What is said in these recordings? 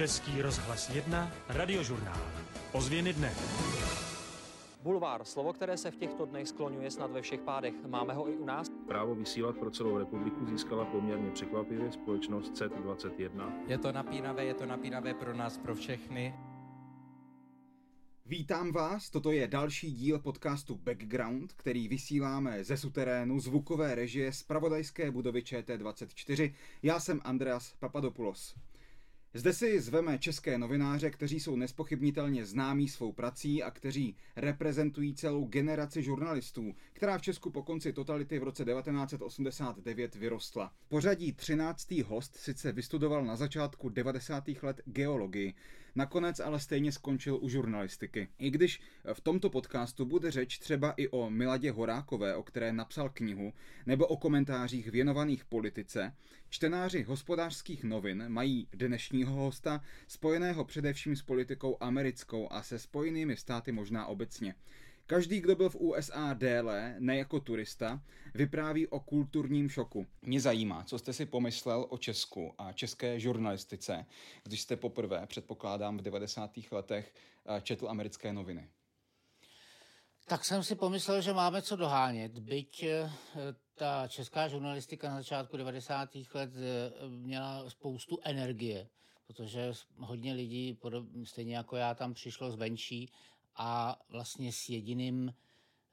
Český rozhlas 1, radiožurnál. Ozvěny dne. Bulvár, slovo, které se v těchto dnech skloňuje snad ve všech pádech. Máme ho i u nás? Právo vysílat pro celou republiku získala poměrně překvapivě společnost CET21. Je to napínavé, je to napínavé pro nás, pro všechny. Vítám vás, toto je další díl podcastu Background, který vysíláme ze suterénu zvukové režie z pravodajské budovy ČT24. Já jsem Andreas Papadopoulos. Zde si zveme české novináře, kteří jsou nespochybnitelně známí svou prací a kteří reprezentují celou generaci žurnalistů, která v Česku po konci totality v roce 1989 vyrostla. Pořadí 13. host sice vystudoval na začátku 90. let geologii, nakonec ale stejně skončil u žurnalistiky. I když v tomto podcastu bude řeč třeba i o Miladě Horákové, o které napsal knihu, nebo o komentářích věnovaných politice, čtenáři hospodářských novin mají dnešní dnešního hosta, spojeného především s politikou americkou a se spojenými státy možná obecně. Každý, kdo byl v USA déle, ne jako turista, vypráví o kulturním šoku. Mě zajímá, co jste si pomyslel o Česku a české žurnalistice, když jste poprvé, předpokládám, v 90. letech eh, četl americké noviny. Tak jsem si pomyslel, že máme co dohánět, byť eh, ta česká žurnalistika na začátku 90. let eh, měla spoustu energie, protože hodně lidí, stejně jako já, tam přišlo zvenčí a vlastně s jediným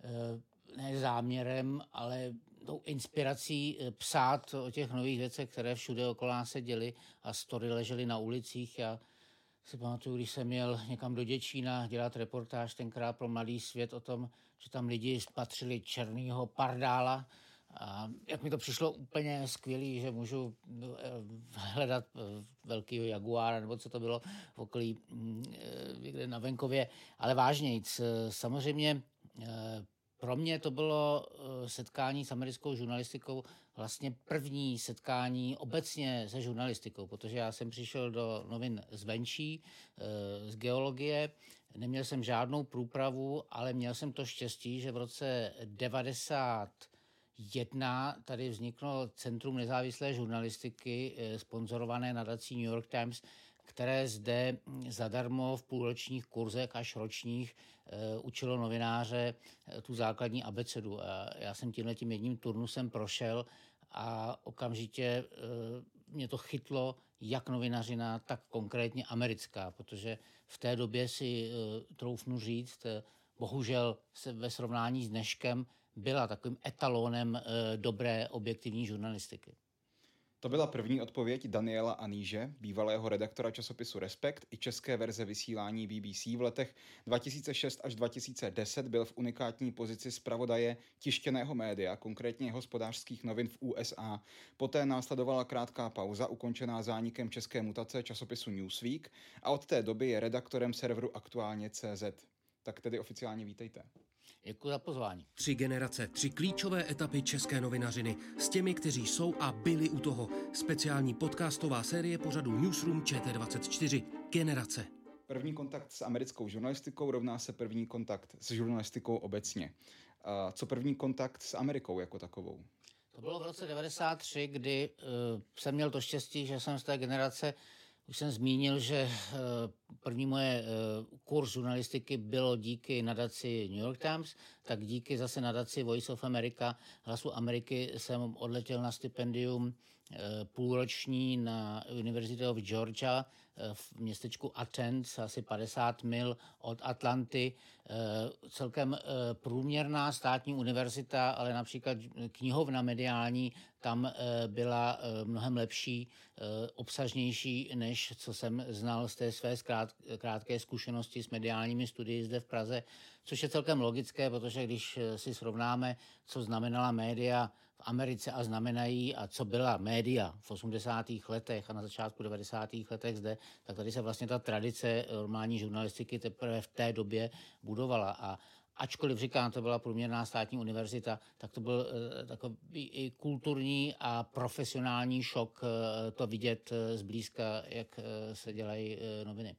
eh, ne záměrem, ale tou inspirací psát o těch nových věcech, které všude okolo nás se děly a story ležely na ulicích. Já si pamatuju, když jsem měl někam do Děčína dělat reportáž tenkrát pro Mladý svět o tom, že tam lidi spatřili černýho pardála, a jak mi to přišlo úplně skvělý, že můžu eh, hledat eh, velký jaguára, nebo co to bylo v okolí mm, eh, někde na venkově. Ale vážnějc, samozřejmě pro mě to bylo setkání s americkou žurnalistikou vlastně první setkání obecně se žurnalistikou, protože já jsem přišel do novin zvenčí, z geologie, neměl jsem žádnou průpravu, ale měl jsem to štěstí, že v roce 90 Jedna, tady vzniklo Centrum nezávislé žurnalistiky, eh, sponzorované nadací New York Times, které zde zadarmo v půlročních kurzech až ročních uh, učilo novináře uh, tu základní abecedu. A já jsem tímhle tím jedním turnusem prošel a okamžitě mě to chytlo jak novinařina, tak konkrétně americká, protože v té době si troufnu říct, bohužel se ve srovnání s dneškem byla takovým etalonem e, dobré objektivní žurnalistiky. To byla první odpověď Daniela Aníže, bývalého redaktora časopisu Respekt i české verze vysílání BBC v letech 2006 až 2010 byl v unikátní pozici zpravodaje tištěného média, konkrétně hospodářských novin v USA. Poté následovala krátká pauza, ukončená zánikem české mutace časopisu Newsweek a od té doby je redaktorem serveru aktuálně CZ. Tak tedy oficiálně vítejte. Děkuji za pozvání. Tři generace, tři klíčové etapy české novinařiny s těmi, kteří jsou a byli u toho. Speciální podcastová série pořadu Newsroom ČT24. Generace. První kontakt s americkou žurnalistikou rovná se první kontakt s žurnalistikou obecně. Co první kontakt s Amerikou jako takovou? To bylo v roce 93, kdy uh, jsem měl to štěstí, že jsem z té generace už jsem zmínil, že eh, první moje eh, kurz žurnalistiky bylo díky nadaci New York Times, tak díky zase nadaci Voice of America, Hlasu Ameriky, jsem odletěl na stipendium půlroční na University of Georgia v městečku Athens, asi 50 mil od Atlanty. Celkem průměrná státní univerzita, ale například knihovna mediální tam byla mnohem lepší, obsažnější než než co jsem znal z té své krátké zkušenosti s mediálními studii zde v Praze, což je celkem logické, protože když si srovnáme, co znamenala média v Americe a znamenají, a co byla média v 80. letech a na začátku 90. letech zde, tak tady se vlastně ta tradice normální žurnalistiky teprve v té době budovala. A ačkoliv říkám, to byla průměrná státní univerzita, tak to byl eh, takový i kulturní a profesionální šok eh, to vidět eh, zblízka, jak se dělají noviny.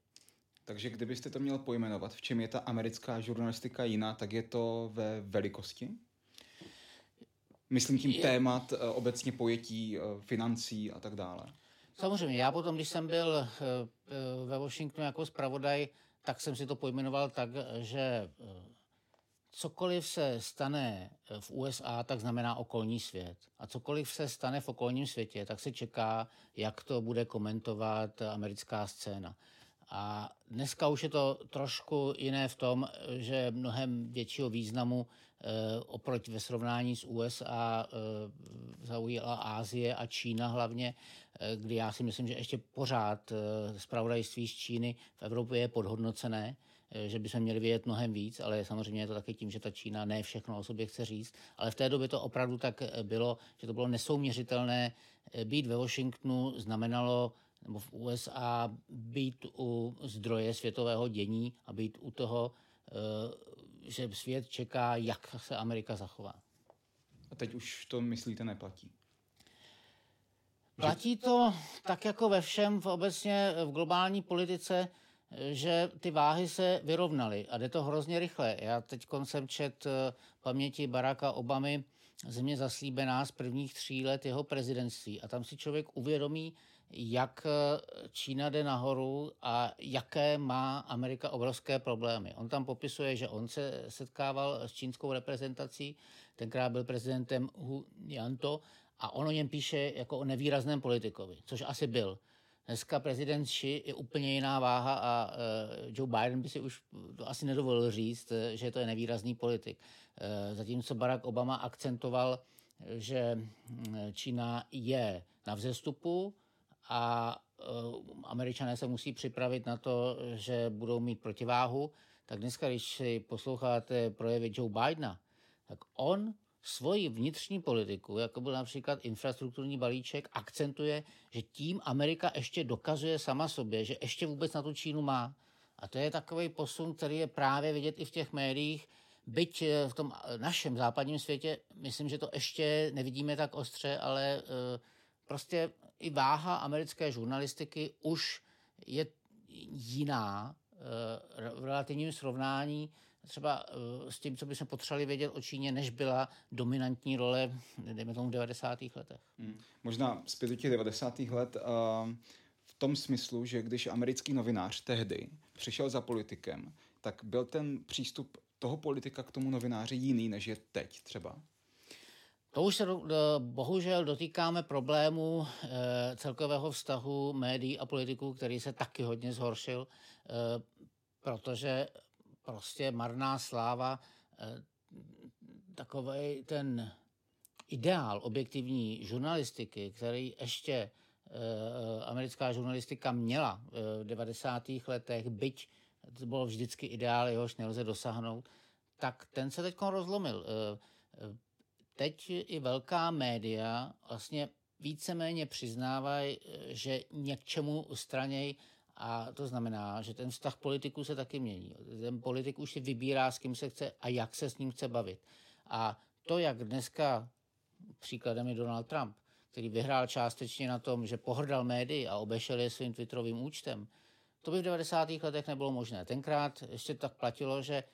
Takže kdybyste to měl pojmenovat, v čem je ta americká žurnalistika jiná, tak je to ve velikosti? Myslím tím témat, obecně pojetí, financí a tak dále. Samozřejmě, já potom, když jsem byl ve Washingtonu jako zpravodaj, tak jsem si to pojmenoval tak, že cokoliv se stane eh, v USA, tak znamená okolní svět. A cokoliv se stane v okolním světě, tak se čeká, jak to bude komentovat americká scéna. A dneska už je to trošku jiné v tom, že mnohem většího významu oproti ve srovnání s USA eh, zaujala Ázie a Čína hlavně, e, kdy já si myslím, že ještě pořád zpravodajství z Číny v Evropě je podhodnocené Eh, že by se měli vědět mnohem víc, ale samozřejmě je to taky tím, že ta Čína ne všechno o sobě chce říct. Ale v té době to opravdu tak eh, bylo, že to bylo nesouměřitelné. Eh, být ve Washingtonu znamenalo nebo v USA být u zdroje světového dění a být u toho, že svět čeká, jak se Amerika zachová. A teď už to myslíte neplatí? Platí to tak jako ve všem v obecně v globální politice, že ty váhy se vyrovnaly a jde to hrozně rychle. Já teď jsem čet eh, paměti Baracka Obamy země zaslíbená z prvních tří let jeho prezidentství a tam si člověk uvědomí, jak eh, Čína jde nahoru a jaké má Amerika obrovské problémy. On tam popisuje, že on se setkával s čínskou reprezentací, tenkrát byl prezidentem Hu Yanto a on o něm píše jako o nevýrazném politikovi, což asi byl. Dneska prezident Xi je úplně jiná váha a uh, Joe Biden by si už to asi nedovolil říct, eh, že to je nevýrazný politik. Zatímco Barack Obama akcentoval, že hm, Čína je na vzestupu a uh, američané se musí připravit na to, že budou mít protiváhu, tak dneska, když si posloucháte projevy Joe Bidena, tak on svoji vnitřní politiku, jako byl například infrastrukturní balíček, akcentuje, že tím Amerika ještě dokazuje sama sobě, že ještě vůbec na tu Čínu má. A to je takový posun, který je právě vidět i v těch médiích, byť eh, v tom eh, našem západním světě, myslím, že to ještě nevidíme tak ostře, ale eh, prostě i váha americké žurnalistiky už je jiná v relativním srovnání třeba uh, s tím, co bychom potřebovali vědět o Číně, než byla dominantní role, dejme tomu v 90. letech. Hmm. Možná zpět do těch 90. let uh, v tom smyslu, že když americký novinář tehdy přišel za politikem, tak byl ten přístup toho politika k tomu novináři jiný, než je teď třeba? To už se bohužel dotýkáme problému e, celkového vztahu médií a politiků, který se taky hodně zhoršil, e, protože prostě marná sláva, eh, takový ten ideál objektivní žurnalistiky, který ještě eh, americká žurnalistika měla v 90. letech, byť to bylo vždycky ideál, jehož nelze dosáhnout, tak ten se teď rozlomil. Eh, teď i velká média vlastně víceméně přiznávají, že něčemu straněj a to znamená, že ten vztah politiků se taky mění. Ten politik už si vybírá, s kým se chce a jak se s ním chce bavit. A to, jak dneska příkladem je Donald Trump, který vyhrál částečně na tom, že pohrdal médii a obešel je svým Twitterovým účtem, to by v 90. letech nebylo možné. Tenkrát ještě tak platilo, že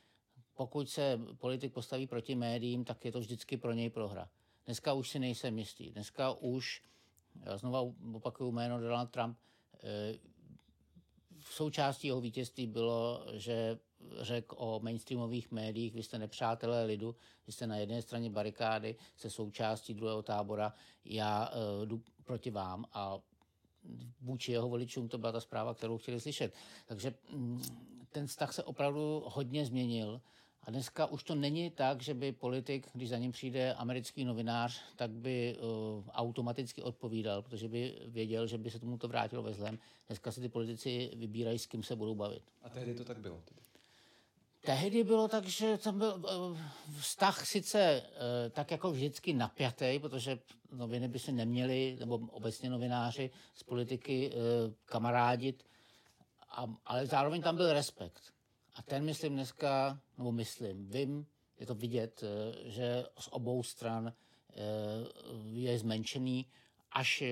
pokud se politik postaví proti médiím, tak je to vždycky pro něj prohra. Dneska už si nejsem jistý. Dneska už, já znova opakuju jméno Donald Trump, eh, součástí jeho vítězství bylo, že řekl o mainstreamových médiích, vy jste nepřátelé lidu, vy jste na jedné straně barikády, se součástí druhého tábora, já uh, jdu proti vám a vůči jeho voličům to byla ta zpráva, kterou chtěli slyšet. Takže mm, ten vztah se opravdu hodně změnil a dneska už to není tak, že by politik, když za ním přijde americký novinář, tak by uh, automaticky odpovídal, protože by věděl, že by se tomu to vrátilo ve zlém. Dneska si ty politici vybírají, s kým se budou bavit. A tehdy to tak bylo? Tedy? Tehdy bylo tak, že tam byl eh, vztah sice eh, tak jako vždycky napjatý, protože noviny by se neměly, nebo obecně novináři z politiky eh, kamarádit, ale zároveň tam byl respekt. A ten myslím dneska, nebo myslím, vím, je to vidět, že z obou stran je zmenšený až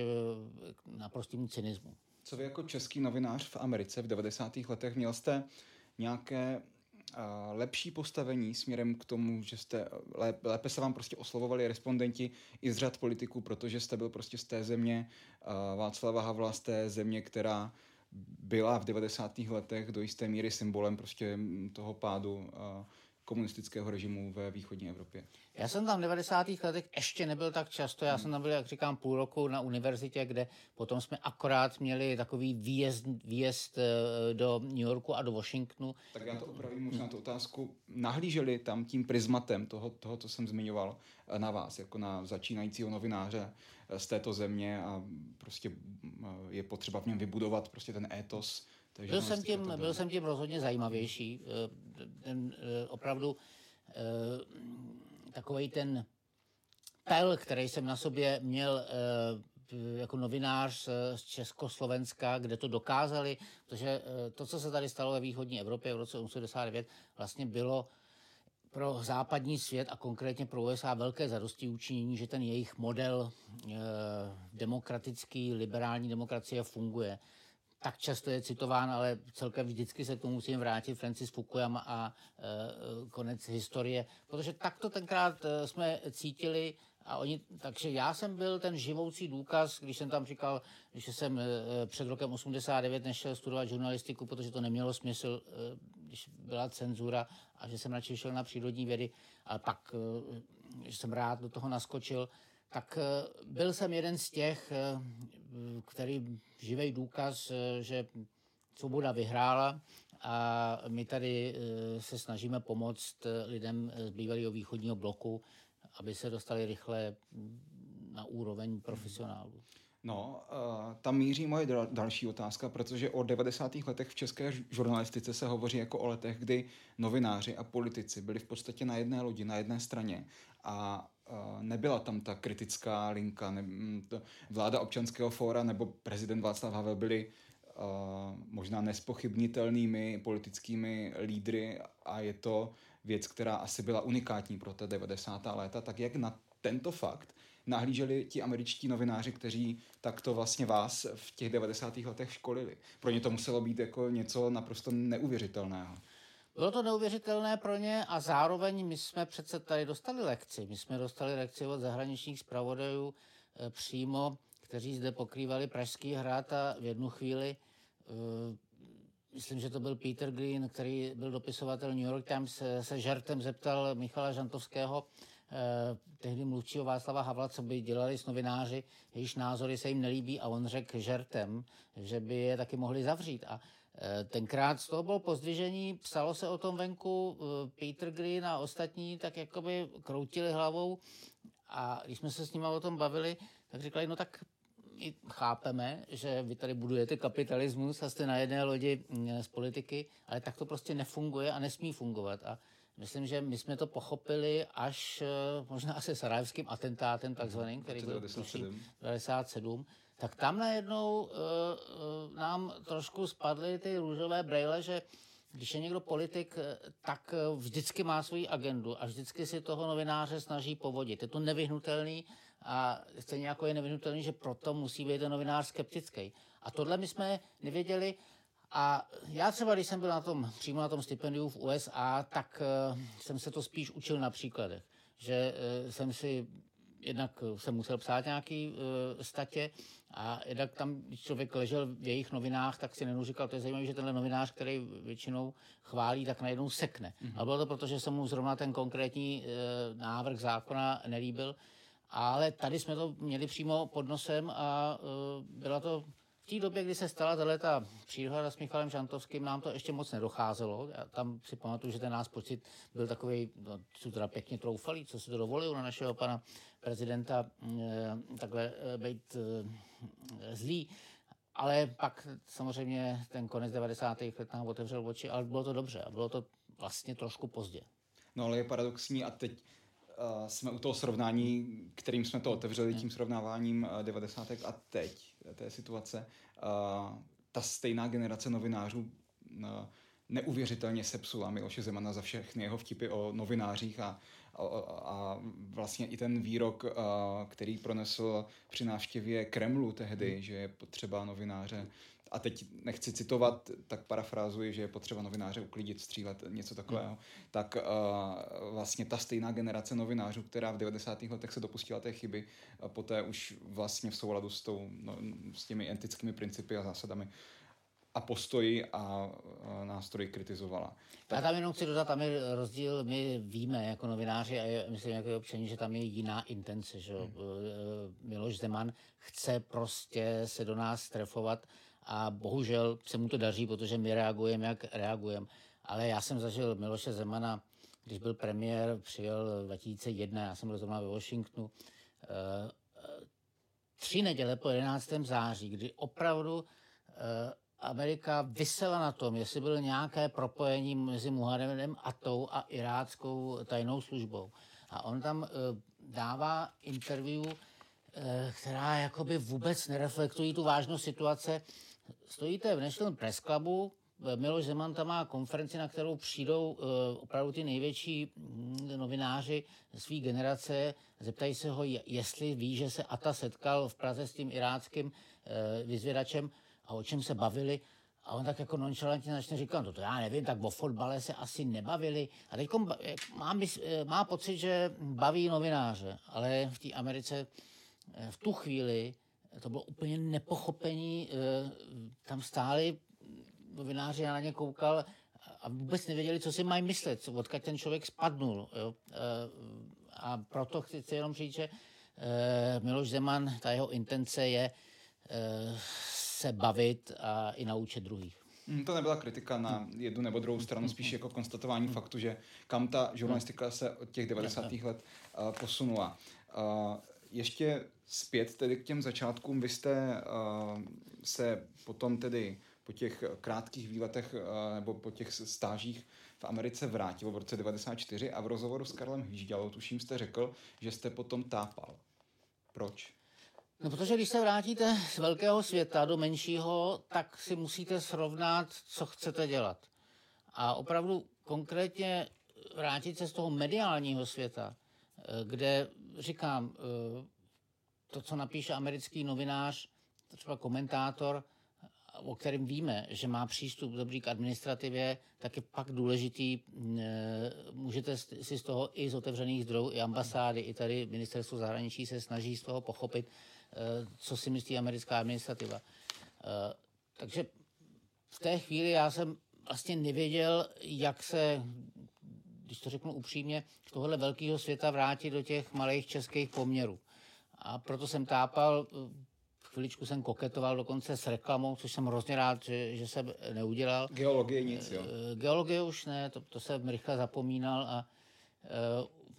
k naprostému cynismu. Co vy jako český novinář v Americe v 90. letech měl jste nějaké lepší postavení směrem k tomu, že jste lépe se vám prostě oslovovali respondenti i z řad politiků, protože jste byl prostě z té země Václava Havla, z té země, která byla v 90. letech do jisté míry symbolem prostě toho pádu komunistického režimu ve východní Evropě. Já jsem tam v 90. letech ještě nebyl tak často, já jsem tam byl, jak říkám, půl roku na univerzitě, kde potom jsme akorát měli takový výjezd, výjezd eh, do New Yorku a do Washingtonu. Tak já to opravím možná tu otázku. Nahlíželi tam tím prismatem toho, toho, co jsem zmiňoval, eh, na vás, jako na začínajícího novináře eh, z této země a prostě je potřeba v něm vybudovat prostě ten étos byl jsem, tím, byl jsem tím rozhodně zajímavější. Ten, opravdu takový ten pel, který jsem na sobě měl eh, jako novinář z Československa, kde to dokázali, protože eh, to, co se tady stalo ve východní Evropě v roce 1989, vlastně bylo pro západní svět a konkrétně pro USA velké zadosti učinění, že ten jejich model eh, demokratický, liberální demokracie funguje. Tak často je citován, ale celkem vždycky se k tomu musím vrátit, Francis Fukuyama a e, konec historie, protože takto tenkrát e, jsme cítili a oni, takže já jsem byl ten živoucí důkaz, když jsem tam říkal, že jsem e, před rokem 89 nešel studovat žurnalistiku, protože to nemělo smysl, e, když byla cenzura a že jsem radši šel na přírodní vědy, ale pak, e, že jsem rád do toho naskočil, tak byl jsem jeden z těch, který živý důkaz, eh, že svoboda vyhrála a my tady eh, se snažíme pomoct eh, lidem z bývalého východního bloku, aby se dostali rychle na úroveň profesionálů. No, tam míří moje další otázka, protože o 90. letech v české žurnalistice se hovoří jako o letech, kdy novináři a politici byli v podstatě na jedné lodi, na jedné straně a nebyla tam ta kritická linka. Ne, to, vláda občanského fóra nebo prezident Václav Havel byli možná nespochybnitelnými politickými lídry a je to věc, která asi byla unikátní pro ta 90. léta. Tak jak na tento fakt nahlíželi ti američtí novináři, kteří takto vlastně vás v těch 90. letech školili? Pro ně to muselo být jako něco naprosto neuvěřitelného. Bylo to neuvěřitelné pro ně a zároveň my jsme přece tady dostali lekci. My jsme dostali lekci od zahraničních zpravodajů e, přímo, kteří zde pokrývali Pražský hrad a v jednu chvíli e, myslím, že to byl Peter Green, který byl dopisovatel New York Times, se, se žertem zeptal Michala Žantovského, eh, tehdy mluvčího Václava Havla, co by dělali s novináři, jejichž názory se jim nelíbí a on řekl žertem, že by je taky mohli zavřít. A Eh, tenkrát z toho bylo pozdvižení, psalo se o tom venku, eh, Peter Green a ostatní tak jakoby kroutili hlavou a když jsme se s nimi o tom bavili, tak říkali, no tak my chápeme, že vy tady budujete kapitalismus a jste na jedné lodi mm, z politiky, ale tak to prostě nefunguje a nesmí fungovat. A myslím, že my jsme to pochopili až eh, možná se sarajevským atentátem takzvaným, který byl 97. 97 tak tam najednou uh, nám trošku spadly ty růžové brejle, že když je někdo politik, tak vždycky má svoji agendu a vždycky si toho novináře snaží povodit. Je to nevyhnutelný a stejně jako je nevyhnutelný, že proto musí být ten novinář skeptický. A tohle my jsme nevěděli. A já třeba, když jsem byl na tom, přímo na tom stipendiu v USA, tak uh, jsem se to spíš učil na příkladech. Že uh, jsem si jednak jsem musel psát nějaký uh, statě a jednak tam, když člověk ležel v jejich novinách, tak si nenou říkal, to je zajímavé, že tenhle novinář, který většinou chválí, tak najednou sekne. Mm-hmm. A bylo to proto, že se mu zrovna ten konkrétní uh, návrh zákona nelíbil. Ale tady jsme to měli přímo pod nosem a uh, byla to v té době, kdy se stala tato příhoda s Michalem Žantovským, nám to ještě moc nedocházelo. Já tam si pamatuju, že ten nás pocit byl takový, no, jsou teda pěkně troufalý, co si to dovolil na našeho pana prezidenta e, takhle e, být e, zlý. Ale pak samozřejmě ten konec 90. let nám otevřel oči, ale bylo to dobře a bylo to vlastně trošku pozdě. No ale je paradoxní a teď uh, jsme u toho srovnání, kterým jsme to otevřeli, tím srovnáváním uh, 90. a teď té situace. Uh, ta stejná generace novinářů uh, neuvěřitelně sepsula Miloše Zemana za všechny jeho vtipy o novinářích a, a, a vlastně i ten výrok, a, který pronesl při návštěvě Kremlu tehdy, že je potřeba novináře a teď nechci citovat, tak parafrázuji, že je potřeba novináře uklidit, střílet, něco takového, hmm. tak uh, vlastně ta stejná generace novinářů, která v 90. letech se dopustila té chyby, a poté už vlastně v souladu s, tou, no, s těmi etickými principy a zásadami a postoji a nástroji kritizovala. Tak... Já tam jenom chci dodat, tam je rozdíl, my víme jako novináři a myslím jako občani, že tam je jiná intence, že hmm. Miloš Zeman chce prostě se do nás trefovat a bohužel se mu to daří, protože my reagujeme, jak reagujeme. Ale já jsem zažil Miloše Zemana, když byl premiér, přijel 2001, já jsem byl zrovna ve Washingtonu, eh, tři neděle po 11. září, kdy opravdu eh, Amerika vysela na tom, jestli bylo nějaké propojení mezi Muhammedem a tou a iráckou tajnou službou. A on tam uh, dává interview, která jakoby vůbec nereflektují tu vážnost situace. Stojíte v National Press Clubu, Miloš Zeman tam má konferenci, na kterou přijdou uh, opravdu ty největší mm, novináři své generace. Zeptají se ho, jestli ví, že se Ata setkal v Praze s tím iráckým uh, vyzvědačem a o čem se bavili. A on tak jako nonchalantně začne říkat, no to já nevím, tak o fotbale se asi nebavili. A teď má, eh, má pocit, že baví novináře, ale v té Americe eh, v tu chvíli to bylo úplně nepochopení. Eh, tam stáli novináři, já na ně koukal a vůbec nevěděli, co si mají myslet, odkud ten člověk spadnul. Jo. A proto chci jenom říct, že Miloš Zeman, ta jeho intence je se bavit a i naučit druhých. Hmm, to nebyla kritika na jednu nebo druhou stranu, spíš jako konstatování faktu, že kam ta žurnalistika se od těch 90. let posunula. Ještě zpět tedy k těm začátkům. Vy jste uh, se potom tedy po těch krátkých výletech uh, nebo po těch stážích v Americe vrátil v roce 94 a v rozhovoru s Karlem Hýžďalou, tuším, jste řekl, že jste potom tápal. Proč? No, protože když se vrátíte z velkého světa do menšího, tak si musíte srovnat, co chcete dělat. A opravdu konkrétně vrátit se z toho mediálního světa, eh, kde říkám, to, co napíše americký novinář, třeba komentátor, o kterém víme, že má přístup dobrý k administrativě, tak je pak důležitý, eh, můžete si z toho i z otevřených zdrojů, i ambasády, i tady ministerstvo zahraničí se snaží z toho pochopit, Eh, co si myslí americká administrativa. Eh, takže v té chvíli já jsem vlastně nevěděl, jak se, když to řeknu upřímně, z tohohle velkého světa vrátit do těch malých českých poměrů. A proto jsem tápal, eh, chviličku jsem koketoval dokonce s reklamou, což jsem hrozně rád, že, že jsem neudělal. Geologie nic, jo? Geologie už ne, to, to jsem rychle zapomínal a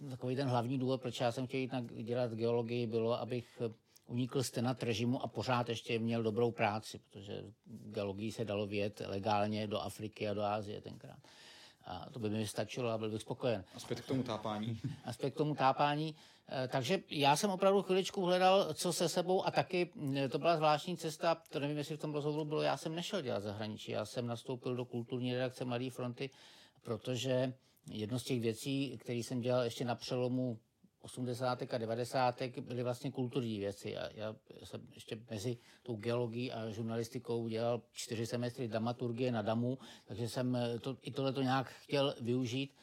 uh, takový ten hlavní důvod, proč já jsem chtěl jít na, dělat geologii, bylo, abych unikl stenat režimu a pořád ještě měl dobrou práci, protože geologii se dalo vět legálně do Afriky a do Ázie tenkrát. A to by mi stačilo a byl bych spokojen. A zpět k tomu tápání. A zpět k tomu tápání. Eh, takže já jsem opravdu chviličku hledal, co se sebou a taky eh, to byla zvláštní cesta, to nevím, jestli v tom rozhovoru bylo, já jsem nešel dělat zahraničí, já jsem nastoupil do kulturní redakce Mladé fronty, protože jedno z těch věcí, které jsem dělal ještě na přelomu 80. a 90. byly vlastně kulturní věci. A já jsem ještě mezi tou geologií a žurnalistikou dělal čtyři semestry dramaturgie na DAMu, takže jsem to, i tohle to nějak chtěl využít.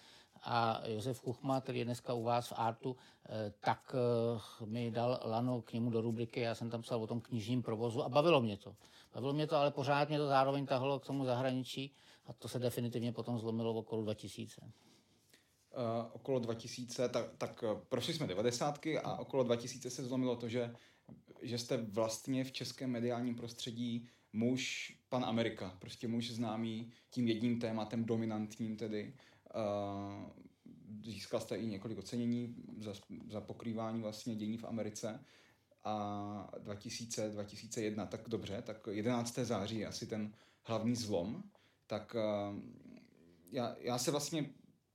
A Josef Kuchma, který je dneska u vás v Artu, eh, tak eh, mi dal lano k němu do rubriky, já jsem tam psal o tom knižním provozu a bavilo mě to. Bavilo mě to, ale pořád mě to zároveň tahlo k tomu zahraničí a to se definitivně potom zlomilo v okolo 2000 uh, okolo 2000, tak, tak uh, prošli jsme 90. a okolo 2000 se zlomilo to, že, že jste vlastně v českém mediálním prostředí muž, pan Amerika, prostě muž známý tím jedním tématem, dominantním tedy. Uh, získal jste i několik ocenění za, za pokrývání vlastně dění v Americe a 2000, 2001, tak dobře, tak 11. září je asi ten hlavní zlom, tak uh, já, já se vlastně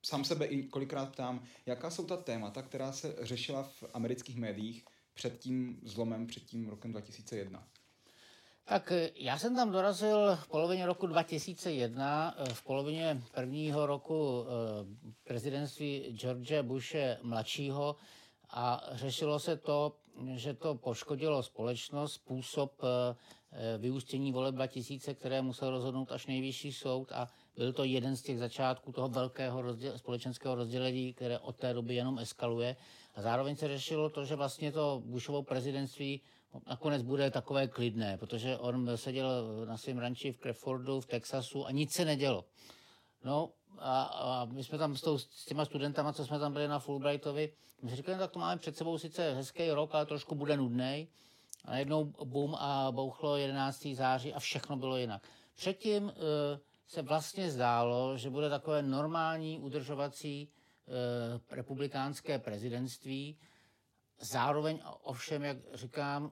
sám sebe i kolikrát ptám, jaká jsou ta témata, která se řešila v amerických médiích před tím zlomem, před tím rokem 2001? Tak já jsem tam dorazil v polovině roku 2001, eh, v polovině prvního roku eh, prezidentství George Bushe mladšího a řešilo se to, že to poškodilo společnost, způsob vyústění voleb 2000, které musel rozhodnout až nejvyšší soud a byl to jeden z těch začátků toho velkého rozděl, společenského rozdělení, které od té doby jenom eskaluje. A zároveň se řešilo to, že vlastně to Bushovo prezidentství nakonec bude takové klidné, protože on seděl na svém ranči v Crawfordu v Texasu a nic se nedělo. No a, a my jsme tam s, tou, s těma studentama, co jsme tam byli na Fulbrightovi, my si říkali, tak to máme před sebou sice hezký rok, ale trošku bude nudný. A najednou bum a bouchlo 11. září a všechno bylo jinak. Předtím uh, se vlastně zdálo, že bude takové normální udržovací uh, republikánské prezidentství, Zároveň ovšem, jak říkám,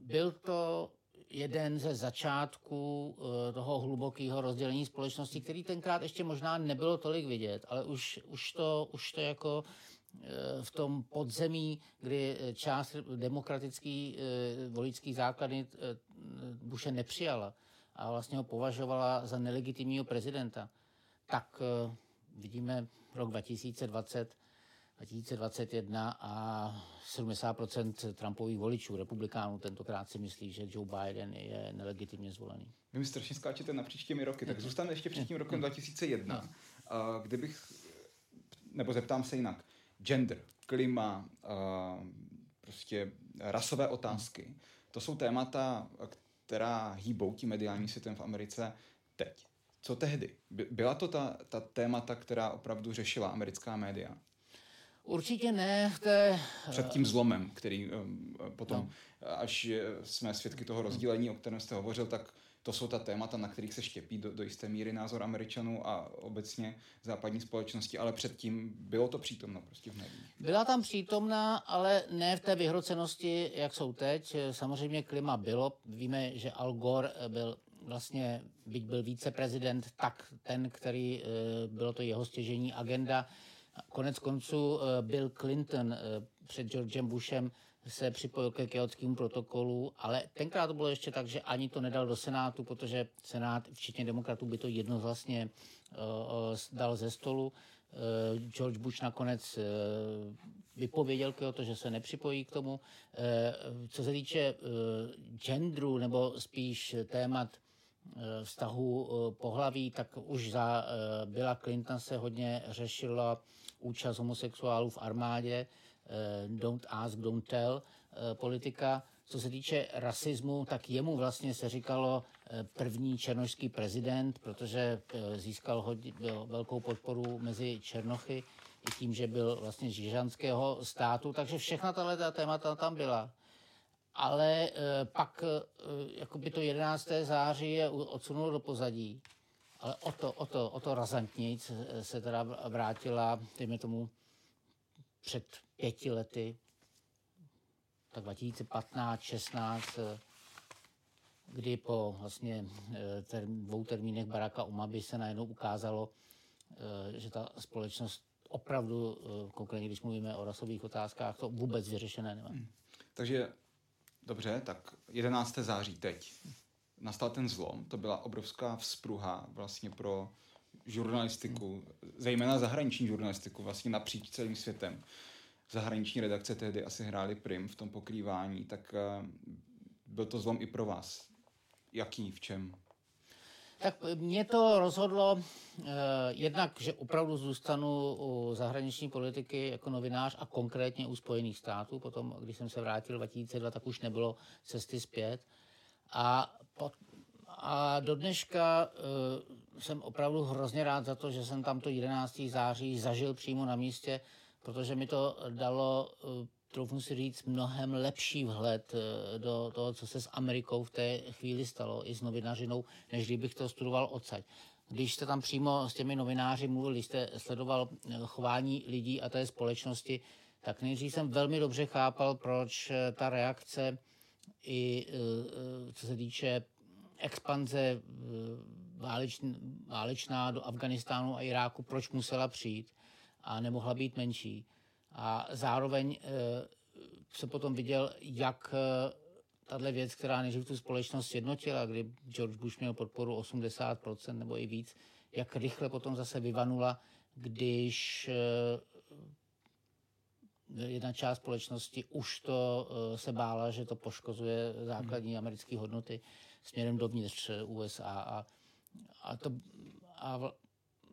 byl to jeden ze začátků eh, toho hlubokého rozdělení společnosti, který tenkrát ještě možná nebylo tolik vidět, ale už, už, to, už to jako eh, v tom podzemí, kdy část demokratický eh, voličský základy Bushe nepřijala a vlastně ho považovala za nelegitimního prezidenta, tak vidíme rok 2020, 2021 a 70% Trumpových voličů, republikánů, tentokrát si myslí, že Joe Biden je nelegitimně zvolený. Vy mi strašně skáčete napříč těmi roky, tak zůstane ještě před tím rokem 2001. No. Kdybych, nebo zeptám se jinak, gender, klima, prostě rasové otázky, to jsou témata, která hýbou tím mediálním světem v Americe teď. Co tehdy? Byla to ta, ta témata, která opravdu řešila americká média? Určitě ne v té... Před tím zlomem, který um, potom, no. až jsme svědky toho rozdělení, o kterém jste hovořil, tak to jsou ta témata, na kterých se štěpí do, do jisté míry názor Američanů a obecně západní společnosti, ale předtím bylo to přítomno prostě v médiích. Byla tam přítomná, ale ne v té vyhrocenosti, jak jsou teď. Samozřejmě klima bylo. Víme, že Al Gore byl vlastně, byť byl víceprezident, tak ten, který eh, bylo to jeho stěžení agenda, Konec konců eh, Bill Clinton eh, před Georgem Bushem se připojil ke kyotskému protokolu, ale tenkrát to bylo ještě tak, že ani to nedal do Senátu, protože Senát, včetně demokratů, by to jednohlasně uh, dal ze stolu. George Bush nakonec vypověděl Kyoto, že se nepřipojí k tomu. Co se týče genderu, nebo spíš témat vztahu pohlaví, tak už za Billa Clinton se hodně řešila účast homosexuálů v armádě, eh, don't ask, don't tell eh, politika. Co se týče rasismu, tak jemu vlastně se říkalo eh, první černošský prezident, protože získal hodně, velkou podporu mezi Černochy i tím, že byl vlastně z jižanského státu, takže všechna tato témata tam byla. Ale pak jakoby to 11. září je odsunulo do pozadí ale o to, o to, o to razantněji se teda vrátila, dejme tomu, před pěti lety, tak 2015, 16, kdy po vlastně eh, ter, dvou termínech Baracka Umaby se najednou ukázalo, eh, že ta společnost opravdu, eh, konkrétně když mluvíme o rasových otázkách, to vůbec vyřešené nemá. Hmm. Takže dobře, tak 11. září teď nastal ten zlom, to byla obrovská vzpruha vlastně pro žurnalistiku, zejména zahraniční žurnalistiku, vlastně napříč celým světem. Zahraniční redakce tehdy asi hrály prim v tom pokrývání, tak uh, byl to zlom i pro vás. Jaký, v čem? Tak mě to rozhodlo uh, jednak, že opravdu zůstanu u zahraniční politiky jako novinář a konkrétně u Spojených států. Potom, když jsem se vrátil 2002, tak už nebylo cesty zpět. A a do dneška uh, jsem opravdu hrozně rád za to, že jsem tam to 11. září zažil přímo na místě, protože mi to dalo, uh, troufnu si říct, mnohem lepší vhled uh, do toho, co se s Amerikou v té chvíli stalo, i s novinařinou, než kdybych to studoval odsaď. Když jste tam přímo s těmi novináři mluvili, jste sledoval chování lidí a té společnosti, tak nejdřív jsem velmi dobře chápal, proč ta reakce i co se týče expanze válečná do Afganistánu a Iráku, proč musela přijít a nemohla být menší. A zároveň se potom viděl, jak tahle věc, která nejdřív tu společnost sjednotila, kdy George Bush měl podporu 80% nebo i víc, jak rychle potom zase vyvanula, když jedna část společnosti už to se bála, že to poškozuje základní hmm. americké hodnoty směrem dovnitř USA. A, a, to, a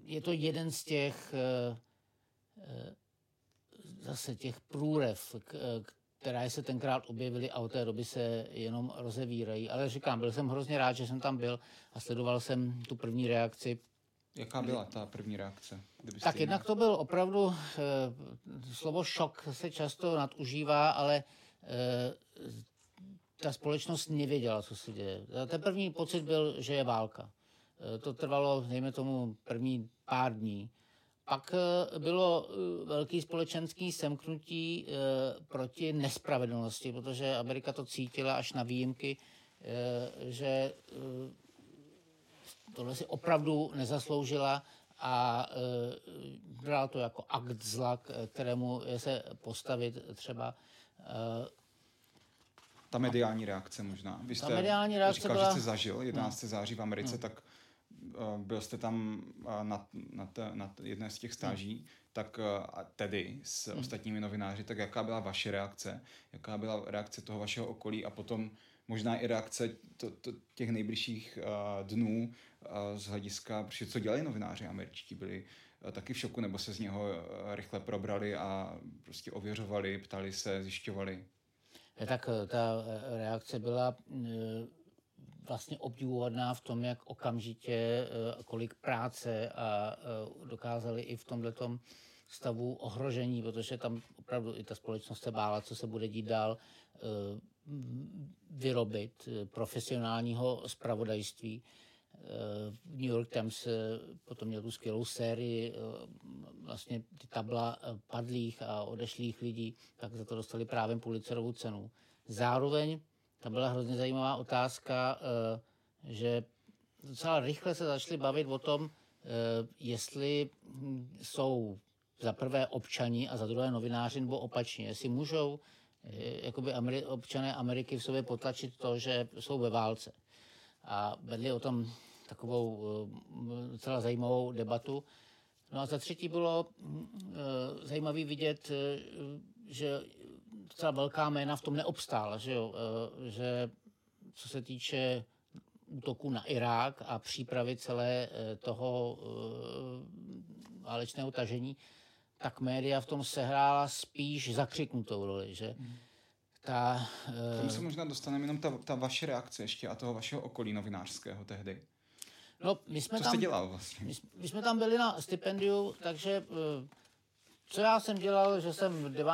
je to jeden z těch zase těch průrev, které se tenkrát objevily a od té doby se jenom rozevírají. Ale říkám, byl jsem hrozně rád, že jsem tam byl a sledoval jsem tu první reakci Jaká byla ta první reakce? Tak jednak to byl opravdu, e, slovo šok se často nadužívá, ale e, ta společnost nevěděla, co se děje. Ten první pocit byl, že je válka. E, to trvalo, dejme tomu, první pár dní. Pak bylo velký společenský semknutí proti nespravedlnosti, protože Amerika to cítila až na výjimky, že tohle si opravdu nezasloužila a e, bral to jako akt zla, kterému je se postavit třeba. Ta mediální reakce možná. Vy jste ta mediální reakce říkal, byla... že jste zažil 11. No. září v Americe, no. tak byl jste tam uh, na, na, te, na jedné z těch stáží, no. tak uh, tedy s no. ostatními novináři, tak jaká byla vaše reakce? Jaká byla reakce toho vašeho okolí a potom možná i reakce to, to, těch nejbližších uh, dnů uh, z hlediska, protože co dělali novináři američtí, byli uh, taky v šoku, nebo se z něho uh, rychle probrali a prostě ověřovali, ptali se, zjišťovali. Tak ta reakce byla vlastně obdivuhodná v tom, jak okamžitě, kolik práce a dokázali i v tomto stavu ohrožení, protože tam opravdu i ta společnost se bála, co se bude dít dál, vyrobit eh, profesionálního spravodajství. Eh, New York Times eh, potom měl tu skvělou sérii, vlastně ty tabla padlých a odešlých lidí, tak za to dostali právě Pulitzerovu cenu. Zároveň tam byla hrozně zajímavá otázka, že docela rychle se začali bavit o tom, jestli hm, jsou za prvé občani a za druhé novináři nebo opačně, jestli můžou Eh, jakoby Ameri- občané Ameriky v sobě potlačit to, že jsou ve válce. A vedli o tom takovou docela zajímavou debatu. No a za třetí bylo uh, zajímavý vidět, že docela velká jména v tom neobstála, že, jo? Uh, že co se týče útoku na Irák a přípravy celé uh, toho uh, válečného tažení, tak média v tom sehrála spíš zakřiknutou roli, že hmm. ta... K tomu se možná dostaneme jenom ta, ta vaše reakce ještě a toho vašeho okolí novinářského tehdy. No, my jsme Co tam, jste dělal vlastně? My, my jsme tam byli na stipendiu, takže eh, co já jsem dělal, že jsem 9.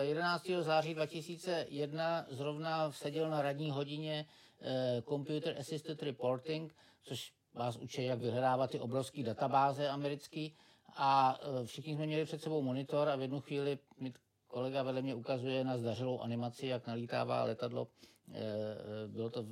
11. Eh, září 2001 zrovna seděl na radní hodině eh, Computer Assisted Reporting, což vás učí, jak vyhledávat ty obrovské databáze americké a e, všichni jsme měli před sebou monitor a v jednu chvíli mi kolega vedle mě ukazuje na zdařilou animaci, jak nalítává letadlo. Bylo to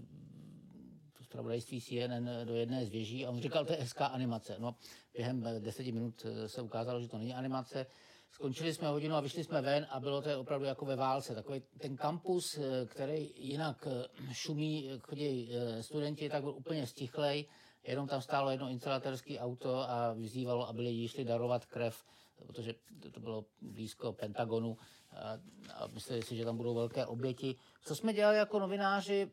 zpravodajství CNN do jedné z věží a on říkal, to je hezká animace. No, během deseti minut se ukázalo, že to není animace. Skončili jsme hodinu a vyšli jsme ven a bylo to opravdu jako ve válce. Takový ten kampus, který jinak šumí, chodí studenti, tak byl úplně stichlej jenom tam stálo jedno instalatérské auto a vyzývalo, aby lidi šli darovat krev, protože to bylo blízko Pentagonu a, a mysleli si, že tam budou velké oběti. Co jsme dělali jako novináři,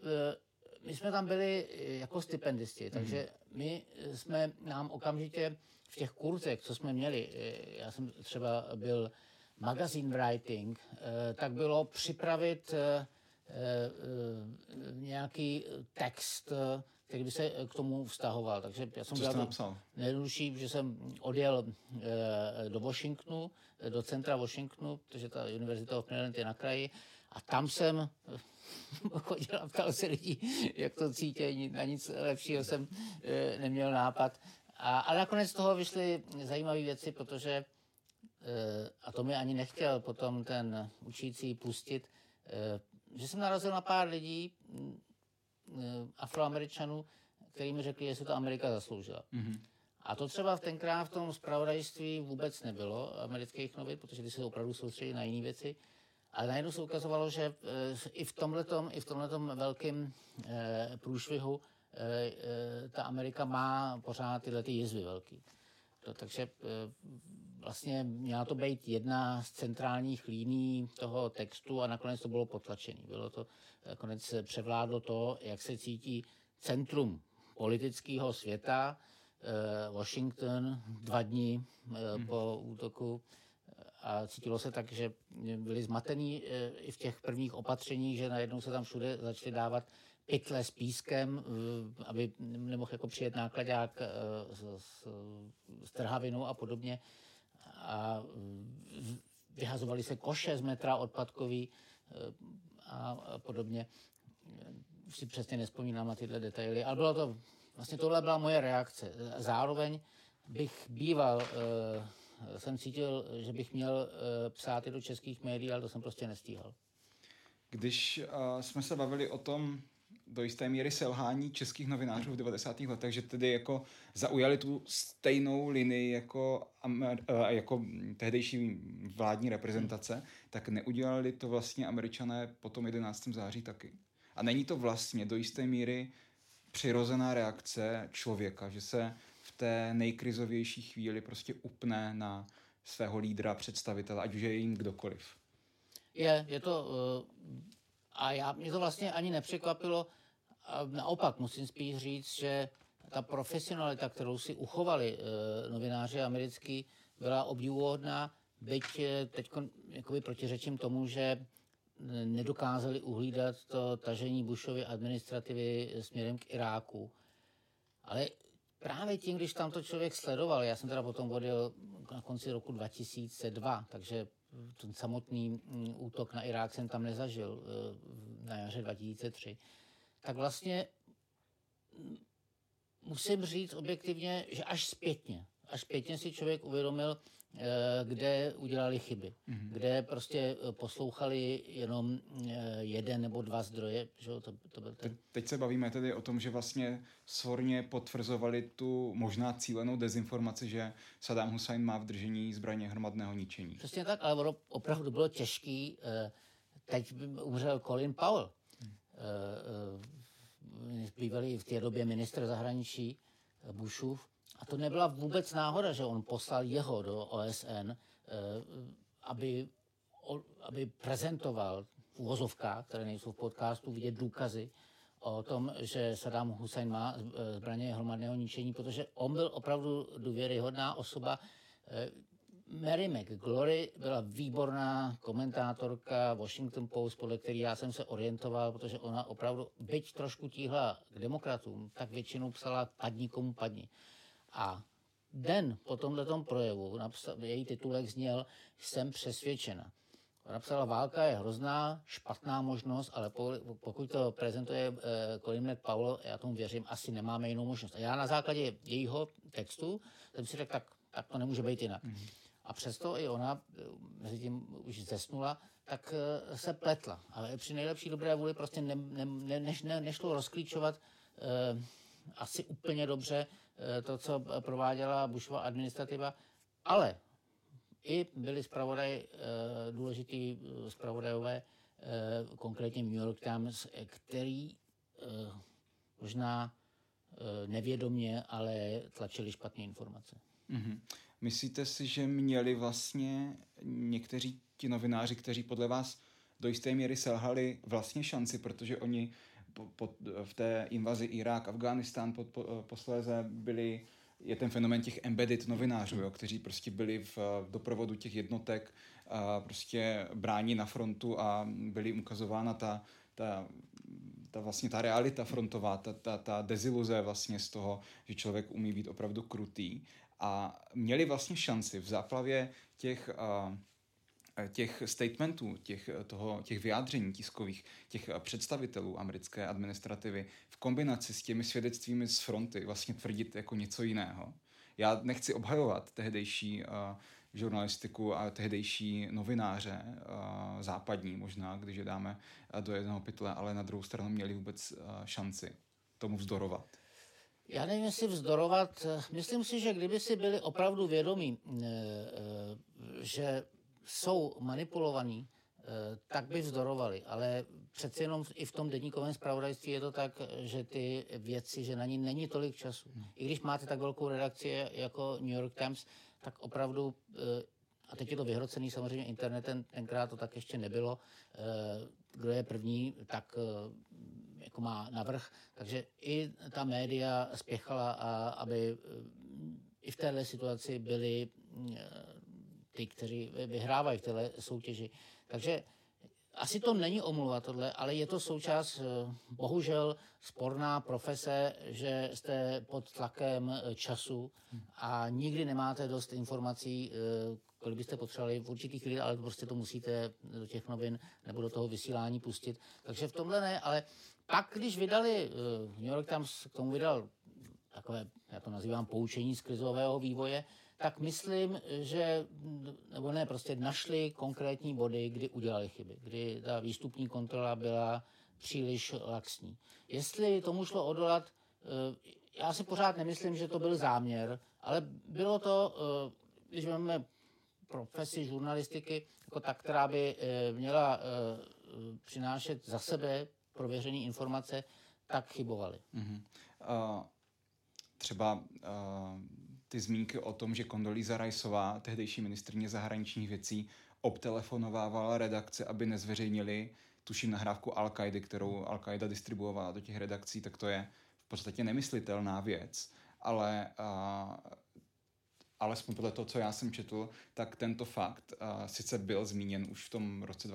my jsme tam byli jako stipendisti, takže my jsme nám okamžitě v těch kurzech, co jsme měli, e, já jsem třeba byl magazine writing, e, tak bylo připravit nějaký text, který by se k tomu vztahoval. Takže já jsem napsal? nejjednodušší, že jsem odjel do Washingtonu, do centra Washingtonu, protože ta univerzita of Maryland je na kraji, a tam jsem chodil a ptal se lidí, jak to cítí, na nic lepšího jsem neměl nápad. A, a nakonec z toho vyšly zajímavé věci, protože, e, a to mi ani nechtěl potom ten učící pustit, e, že jsem narazil na pár lidí, Eh, afroameričanů, který mi řekli, jestli to Amerika zasloužila. Mm-hmm. A to třeba v tenkrát v tom zpravodajství vůbec nebylo amerických novin, protože ty se opravdu soustředí na jiné věci. Ale najednou se ukazovalo, že i v tomhletom, i v tomhletom velkém průšvihu ta Amerika má pořád tyhle ty jizvy velký. To, takže vlastně měla to být jedna z centrálních líní toho textu a nakonec to bylo potlačené. Bylo to, nakonec převládlo to, jak se cítí centrum politického světa, eh, Washington, dva dny hmm. po útoku a cítilo se tak, že byli zmatení eh, i v těch prvních opatřeních, že najednou se tam všude začaly dávat pytle s pískem, aby nemohl jako přijet nákladák s, s, s trhavinou a podobně a vyhazovali se koše z metra odpadkový a podobně. Si přesně nespomínám na tyhle detaily, ale bylo to, vlastně tohle byla moje reakce. Zároveň bych býval, jsem cítil, že bych měl psát i do českých médií, ale to jsem prostě nestíhal. Když uh, jsme se bavili o tom, do jisté míry selhání českých novinářů v 90. letech, že tedy jako zaujali tu stejnou linii jako, eh, jako tehdejší vládní reprezentace, tak neudělali to vlastně američané po tom 11. září taky. A není to vlastně do jisté míry přirozená reakce člověka, že se v té nejkrizovější chvíli prostě upne na svého lídra, představitele, ať už je jim kdokoliv. Je, je to uh a já, mě to vlastně ani nepřekvapilo. Naopak musím spíš říct, že ta profesionalita, kterou si uchovali e, novináři americký, byla obdivuhodná, byť e, teď protiřečím tomu, že nedokázali uhlídat to tažení Bushovy administrativy směrem k Iráku. Ale právě tím, když tam to člověk sledoval, já jsem teda potom odjel na konci roku 2002, takže ten samotný mm, útok na Irák jsem tam nezažil eh, na jaře 2003, tak vlastně mm, musím říct objektivně, že až zpětně, až zpětně si člověk uvědomil, kde udělali chyby, mm-hmm. kde prostě eh, poslouchali jenom eh, jeden nebo dva zdroje. Že to, to byl ten... Teď se bavíme tedy o tom, že vlastně svorně potvrzovali tu možná cílenou dezinformaci, že Saddam Hussein má v držení zbraně hromadného ničení. Přesně tak, ale opravdu bylo těžký. Teď umřel Colin Powell, bývalý v té době ministr zahraničí Bushův, a to nebyla vůbec náhoda, že on poslal jeho do OSN, eh, aby, aby prezentoval v uvozovkách, které nejsou v podcastu, vidět důkazy o tom, že Saddam Hussein má eh, zbraně hromadného ničení, protože on byl opravdu důvěryhodná osoba. Eh, Mary McGlory byla výborná komentátorka Washington Post, podle který já jsem se orientoval, protože ona opravdu, byť trošku tíhla k demokratům, tak většinou psala padni komu padni. A den po tomto projevu napsal, její titulek zněl Jsem přesvědčena. Napsala, válka je hrozná, špatná možnost, ale pokud to prezentuje eh, Colin McPowell, já tomu věřím, asi nemáme jinou možnost. A já na základě jejího textu jsem si řekl, tak, tak to nemůže být jinak. Mm-hmm. A přesto i ona, eh, mezi tím už zesnula, tak eh, se pletla. Ale při nejlepší dobré vůli prostě ne, ne, ne, ne, nešlo rozklíčovat eh, asi úplně dobře Eh, to, co prováděla Bushova administrativa, ale i byli zpravodaj, eh, důležitý eh, zpravodajové, konkrétně New York Times, který možná nevědomně, ale tlačili špatné informace. Mm-hmm. Myslíte si, že měli vlastně někteří ti novináři, kteří podle vás do jisté míry selhali vlastně šanci, protože oni po, v té invazi Irák, Afghánistán po, po, posléze byli je ten fenomen těch embedded novinářů, jo, kteří prostě byli v doprovodu těch jednotek, a prostě brání na frontu a byli ukazována ta, ta, ta vlastně ta realita frontová, ta, ta, ta deziluze vlastně z toho, že člověk umí být opravdu krutý. A měli vlastně šanci v záplavě těch uh, Eh, těch statementů, těch, eh, toho, těch vyjádření tiskových, těch eh, představitelů americké administrativy v kombinaci s těmi svědectvími z fronty vlastně tvrdit jako něco jiného. Já nechci obhajovat tehdejší uh, žurnalistiku a tehdejší novináře uh, západní možná, když je dáme do jednoho pytle, ale na druhou stranu měli vůbec uh, šanci tomu vzdorovat. Já nevím, jestli vzdorovat. Myslím si, že kdyby si byli opravdu vědomí, že jsou manipulovaní, tak by vzdorovali. Ale přeci jenom i v tom denníkovém zpravodajství je to tak, že ty věci, že na ní není tolik času. I když máte tak velkou redakci jako New York Times, tak opravdu, a teď je to vyhrocený samozřejmě internetem, tenkrát to tak ještě nebylo, kdo je první, tak jako má navrh. Takže i ta média spěchala, aby i v téhle situaci byli ty, kteří vyhrávají v téhle soutěži. Takže asi to není omluva tohle, ale je to součást, bohužel, sporná profese, že jste pod tlakem času a nikdy nemáte dost informací, kolik byste potřebovali v určitých chvíli, ale prostě to musíte do těch novin nebo do toho vysílání pustit. Takže v tomhle ne, ale pak, když vydali, New York Times k tomu vydal takové, já to nazývám poučení z krizového vývoje, tak myslím, že, nebo ne, prostě našli konkrétní body, kdy udělali chyby, kdy ta výstupní kontrola byla příliš laxní. Jestli tomu šlo odolat, já si pořád nemyslím, že to byl záměr, ale bylo to, když máme profesi žurnalistiky, jako ta, která by měla přinášet za sebe prověřené informace, tak chybovali. Mm-hmm. Uh, třeba uh, ty zmínky o tom, že Kondolíza Rajsová, tehdejší ministrně zahraničních věcí, obtelefonovávala redakce, aby nezveřejnili tuším nahrávku al kterou Al-Qaida distribuovala do těch redakcí, tak to je v podstatě nemyslitelná věc. Ale uh, alespoň podle toho, co já jsem četl, tak tento fakt uh, sice byl zmíněn už v tom roce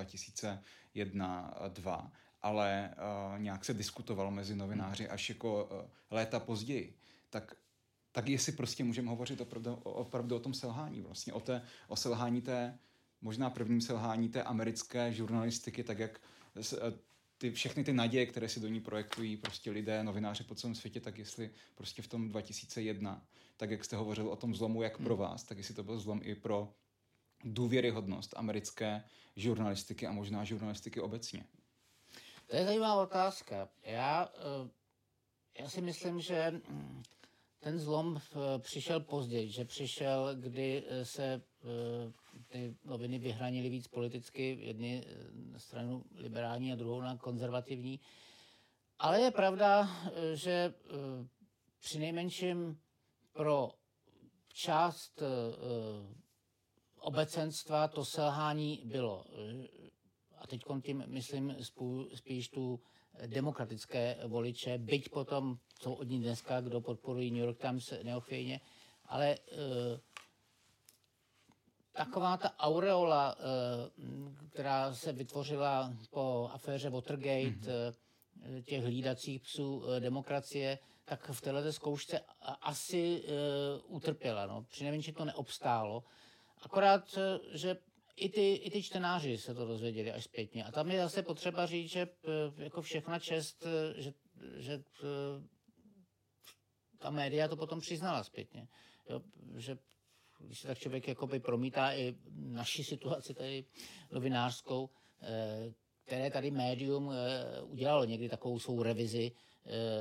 2001-2002, ale uh, nějak se diskutovalo mezi novináři až jako uh, léta později. Tak tak jestli prostě můžeme hovořit opravdu, opravdu o tom selhání, vlastně o, té, o selhání té, možná prvním selhání té americké žurnalistiky, tak jak ty, všechny ty naděje, které si do ní projektují prostě lidé, novináři po celém světě, tak jestli prostě v tom 2001, tak jak jste hovořil o tom zlomu jak pro hmm. vás, tak jestli to byl zlom i pro důvěryhodnost americké žurnalistiky a možná žurnalistiky obecně. To je zajímavá otázka. Já, eh, já si myslím, že mm, ten zlom eh, přišel později, že přišel, kdy eh, se eh, ty noviny vyhranily víc politicky, jedny na stranu liberální a druhou na konzervativní. Ale je pravda, že při nejmenším pro část obecenstva to selhání bylo. A teď tím myslím spíš tu demokratické voliče, byť potom jsou od ní dneska, kdo podporují New York Times neochvějně, ale uh, taková ta aureola, uh, která se vytvořila po aféře Watergate, mm-hmm. těch hlídacích psů demokracie, tak v této zkoušce asi uh, utrpěla. No. Přinejmenším to neobstálo. Akorát, že i ty, i ty čtenáři se to dozvěděli až zpětně. A tam je zase potřeba říct, že jako všechna čest, že, že ta média to potom přiznala zpětně. Jo, že když se tak člověk jakoby promítá i naši situaci tady novinářskou, které tady médium udělalo někdy takovou svou revizi,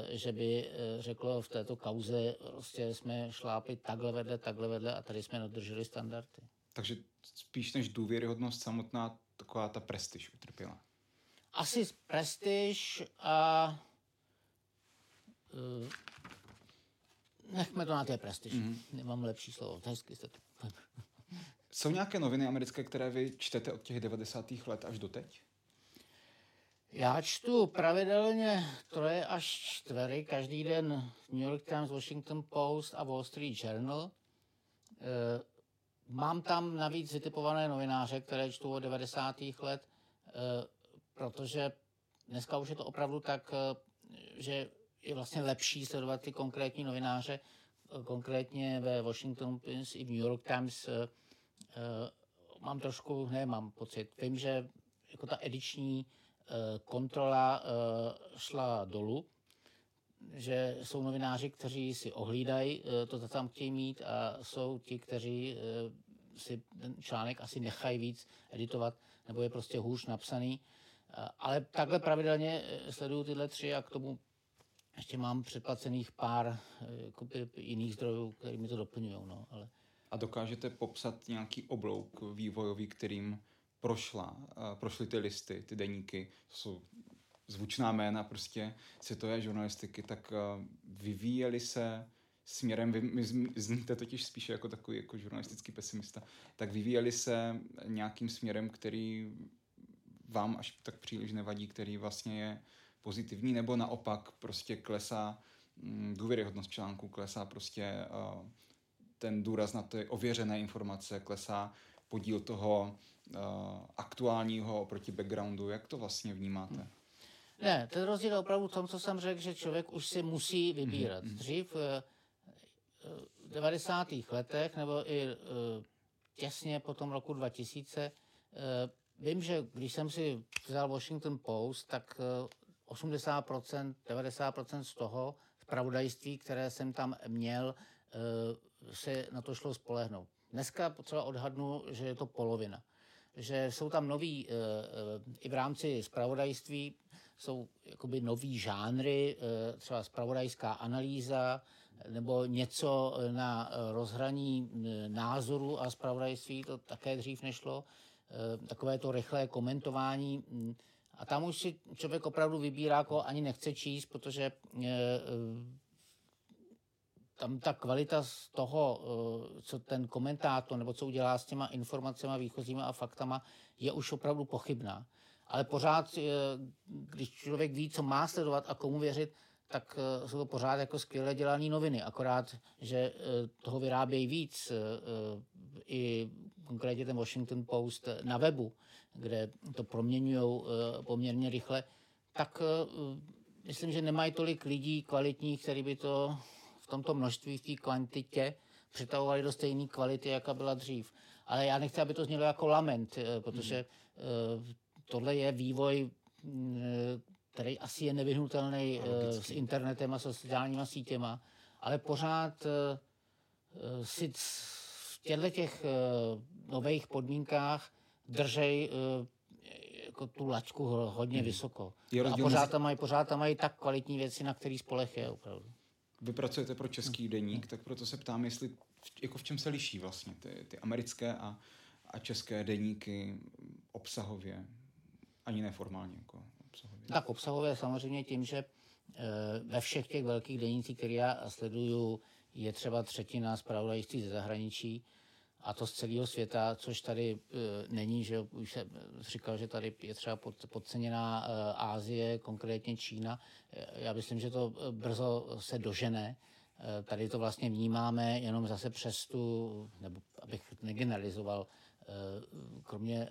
že by řeklo v této kauze, prostě jsme šlápli takhle vedle, takhle vedle a tady jsme dodrželi standardy. Takže spíš než důvěryhodnost samotná taková ta prestiž utrpěla. Asi prestiž a Nechme to na té prestiž. Mm-hmm. Nemám lepší slovo. Hezky jste to. Jsou nějaké noviny americké, které vy čtete od těch 90. let až do teď? Já čtu pravidelně troje až čtvery každý den New York Times, Washington Post a Wall Street Journal. Mám tam navíc vytipované novináře, které čtu od 90. let, e, protože dneska už je to opravdu tak, e, že je vlastně lepší sledovat ty konkrétní novináře, konkrétně ve Washington Post i v New York Times mám trošku, ne, mám pocit, vím, že jako ta ediční kontrola šla dolů, že jsou novináři, kteří si ohlídají uh, to, co tam chtějí mít a jsou ti, kteří uh, si ten článek asi nechají víc editovat, nebo je prostě hůř napsaný. Ale takhle pravidelně sleduju tyhle tři a k tomu ještě mám předplacených pár jakoby, jiných zdrojů, které mi to doplňují. No, ale... A dokážete popsat nějaký oblouk vývojový, kterým prošla, prošly ty listy, ty deníky, jsou zvučná jména prostě světové žurnalistiky, tak vyvíjeli se směrem, vy my zníte totiž spíše jako takový jako žurnalistický pesimista, tak vyvíjeli se nějakým směrem, který vám až tak příliš nevadí, který vlastně je pozitivní, nebo naopak prostě klesá mm, důvěryhodnost článku, klesá prostě uh, ten důraz na ty ověřené informace, klesá podíl toho uh, aktuálního oproti backgroundu. Jak to vlastně vnímáte? Hmm. Ne, ten rozdíl je opravdu v tom, co jsem řekl, že člověk už si musí vybírat. Hmm. Dřív eh, v 90. letech nebo i těsně po tom roku 2000 vím, že když jsem si vzal Washington Post, tak 80%, 90% z toho zpravodajství, které jsem tam měl, se na to šlo spolehnout. Dneska potřeba odhadnu, že je to polovina. Že jsou tam noví, i v rámci zpravodajství, jsou jakoby nový žánry, třeba zpravodajská analýza, nebo něco na rozhraní názoru a zpravodajství, to také dřív nešlo. Takové to rychlé komentování a tam už si člověk opravdu vybírá, koho ani nechce číst, protože tam ta kvalita z toho, co ten komentátor nebo co udělá s těma informacemi, výchozíma a faktama, je už opravdu pochybná. Ale pořád, když člověk ví, co má sledovat a komu věřit, tak jsou to pořád jako skvěle dělané noviny. Akorát, že toho vyrábějí víc. I konkrétně ten Washington Post na webu kde to proměňují eh, poměrně rychle, tak eh, myslím, že nemají tolik lidí kvalitních, kteří by to v tomto množství, v té kvantitě přetavovali do stejné kvality, jaká byla dřív. Ale já nechci, aby to znělo jako lament, eh, protože hmm. Tohle je vývoj, který asi je nevyhnutelný s internetem a sociálníma sítěma, ale pořád si v těchto těch nových podmínkách držej jako tu laťku hodně hmm. vysoko. A pořád tam, mají, pořád tam mají tak kvalitní věci, na který spolech je opravdu. Vy pracujete pro český hmm. deník, tak proto se ptám, jestli jako v čem se liší vlastně ty, ty americké a, a české deníky obsahově, ani neformálně jako obsahově. Tak obsahově samozřejmě tím, že e, ve všech těch velkých denících, které já sleduju, je třeba třetina zpravodajství ze zahraničí, a to z celého světa, což tady e, není, že už jsem říkal, že tady je třeba pod, podceněná e, Ázie, konkrétně Čína. E, já myslím, že to brzo se dožene. E, tady to vlastně vnímáme jenom zase přes tu, nebo abych negeneralizoval, e, kromě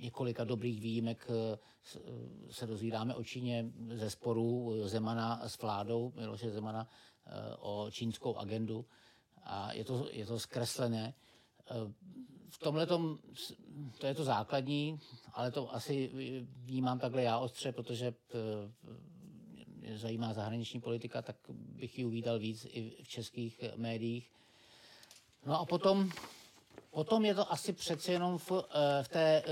několika dobrých výjimek e, se dozvídáme o Číně ze sporů Zemana s vládou, Miloše Zemana o čínskou agendu a je to, je to zkreslené. Eh, v tomhle to je to základní, ale to asi vnímám takhle já ostře, protože eh, mě zajímá zahraniční politika, tak bych ji uvídal víc i v českých médiích. No a potom, potom je to asi přece jenom v, eh, v té,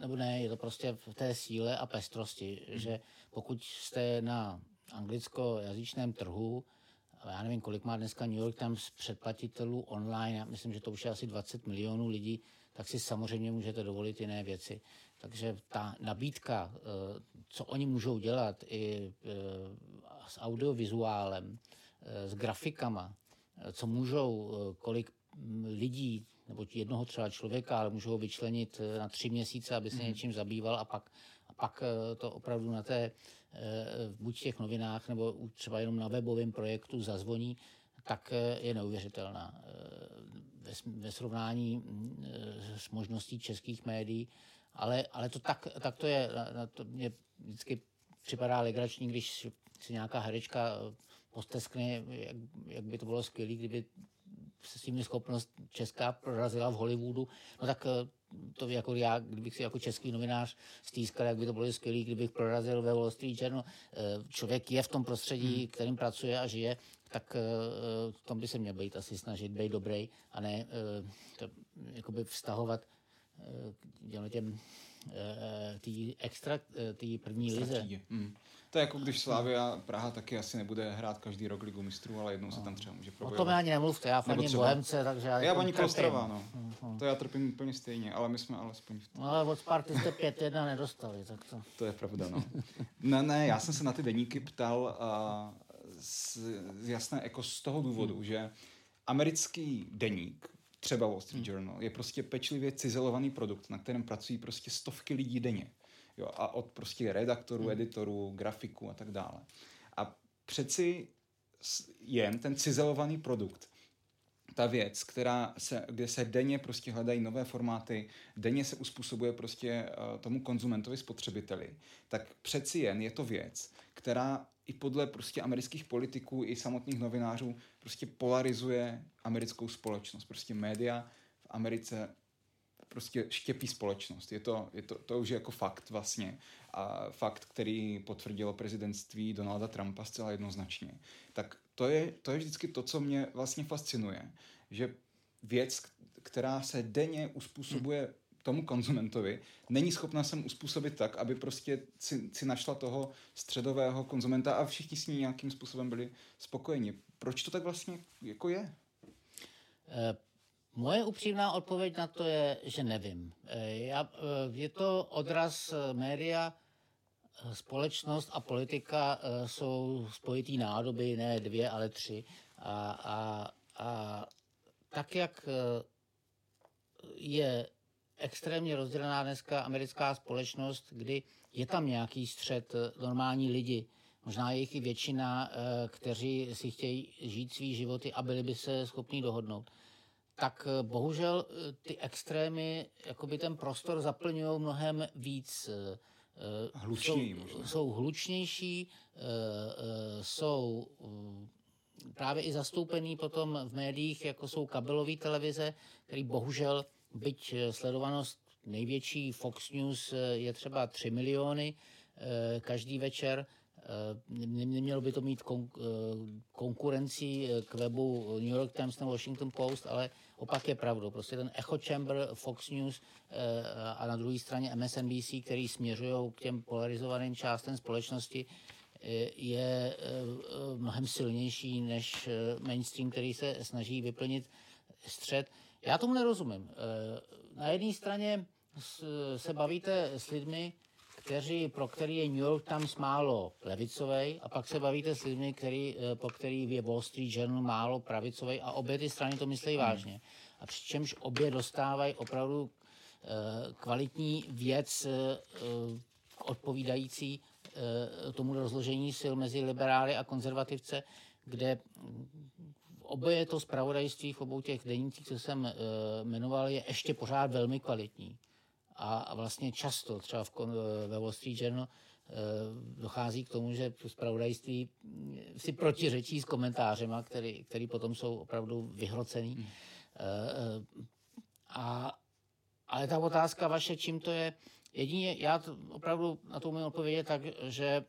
nebo ne, je to prostě v té síle a pestrosti, že pokud jste na anglicko-jazyčném trhu, já nevím, kolik má dneska New York Times předplatitelů online, já myslím, že to už je asi 20 milionů lidí, tak si samozřejmě můžete dovolit jiné věci. Takže ta nabídka, eh, co oni můžou dělat i eh, s audiovizuálem, eh, s grafikama, co můžou, kolik lidí, nebo jednoho třeba člověka, ale můžou vyčlenit na tři měsíce, aby se mm. něčím zabýval a pak, a pak to opravdu na té Eh, buď v těch novinách, nebo třeba jenom na webovém projektu zazvoní, tak eh, je neuvěřitelná. Eh, ve, srovnání s možností českých médií, ale, ale to tak, tak to je. Na to mě vždycky připadá legrační, když si nějaká herečka posteskne, jak, jak by to bylo skvělé, kdyby se s tím schopnost česká prorazila v Hollywoodu, no tak to jako já, kdybych si jako český novinář stýskal, jak by to bylo skvělé, kdybych prorazil ve Wall Street Journal. Eh, člověk je v tom prostředí, hmm. kterým pracuje a žije, tak eh, v tom by se měl být asi snažit být dobrý a ne eh, to, jakoby vztahovat těm, těm tý extra, tý první lize. Hmm. To je jako když Slavia Praha taky asi nebude hrát každý rok ligu mistrů, ale jednou se tam třeba může probojovat. O tom ani nemluvte, já faním třeba... Bohemce, takže já... Já paní Kostrova, no. Uh-huh. To já trpím úplně stejně, ale my jsme alespoň v tom. No ale od Sparty jste 5-1 nedostali, tak to... To je pravda, no. ne, ne, já jsem se na ty deníky ptal uh, z, z jasné, jako z toho důvodu, hmm. že americký deník, třeba Wall Street hmm. Journal, je prostě pečlivě cizelovaný produkt, na kterém pracují prostě stovky lidí denně. Jo, a od prostě redaktorů, hmm. editorů, grafiků a tak dále. A přeci jen ten cizelovaný produkt, ta věc, která se, kde se denně prostě hledají nové formáty, denně se uspůsobuje prostě uh, tomu konzumentovi, spotřebiteli, tak přeci jen je to věc, která i podle prostě amerických politiků i samotných novinářů prostě polarizuje americkou společnost. Prostě média v Americe prostě štěpí společnost. Je to, je to, to už je jako fakt vlastně. A fakt, který potvrdilo prezidentství Donalda Trumpa zcela jednoznačně. Tak to je, to je vždycky to, co mě vlastně fascinuje. Že věc, která se denně uspůsobuje tomu konzumentovi, není schopna sem uspůsobit tak, aby prostě si, si našla toho středového konzumenta a všichni s ní nějakým způsobem byli spokojeni. Proč to tak vlastně jako je? Uh Moje upřímná odpověď na to je, že nevím. Eh, já, eh, je to odraz eh, média, společnost a politika jsou spojitý nádoby, ne dvě, ale tři. A, a, a tak, jak je extrémně rozdělená dneska americká společnost, kdy je tam nějaký střed normální lidi, možná je jich i většina, kteří si chtějí žít svý životy a byli by se schopni dohodnout tak eh, bohužel eh, ty extrémy, jakoby ten prostor zaplňují mnohem víc. Eh, Hlučněji jsou, jsou hlučnější, jsou právě i zastoupený potom v médiích, jako jsou kabelové televize, který bohužel, byť sledovanost největší Fox News je třeba 3 miliony každý večer, Nemělo by to mít konkurencí k webu New York Times nebo Washington Post, ale Opak je pravdou. Prostě ten echo chamber, Fox News eh, a na druhé straně MSNBC, který směřují k těm polarizovaným částem společnosti, eh, je eh, mnohem silnější než mainstream, který se snaží vyplnit střed. Já tomu nerozumím. Na jedné straně se bavíte s lidmi, kteří, pro který je New York Times málo levicový, a pak se bavíte s lidmi, který, eh, po který je Wall Street Journal málo pravicový a obě ty strany to myslí hmm. vážně. A přičemž obě dostávají opravdu uh, kvalitní věc odpovídající tomu rozložení sil mezi liberály a konzervativce, kde oboje to zpravodajství v obou těch denících, co jsem uh, jmenoval, je ještě pořád velmi kvalitní a vlastně často třeba v, ve Wall Street Journal eh, dochází k tomu, že zpravodajství si protiřečí s komentářema, který, který potom jsou opravdu vyhrocený. Hmm. Eh, eh, a, ale ta otázka vaše, čím to je, jedině, já to opravdu na to umím odpovědět tak, že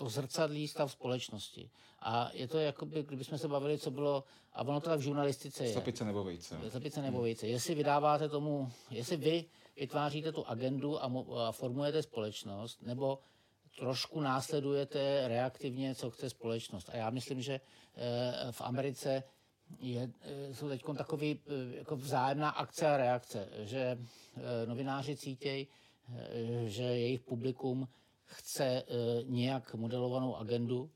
to zrcadlí stav společnosti. A je to jako by, kdybychom se bavili, co bylo, a ono to tak v žurnalistice je. Slepice nebo vejce. Slepice nebo vejce. Jestli vydáváte tomu, jestli vy vytváříte tu agendu a, a formujete společnost, nebo trošku následujete reaktivně, co chce společnost. A já myslím, že e, v Americe je, e, jsou teď takový e, jako vzájemná akce a reakce, že novináři cítějí, že jejich publikum chce uh, nějak modelovanou agendu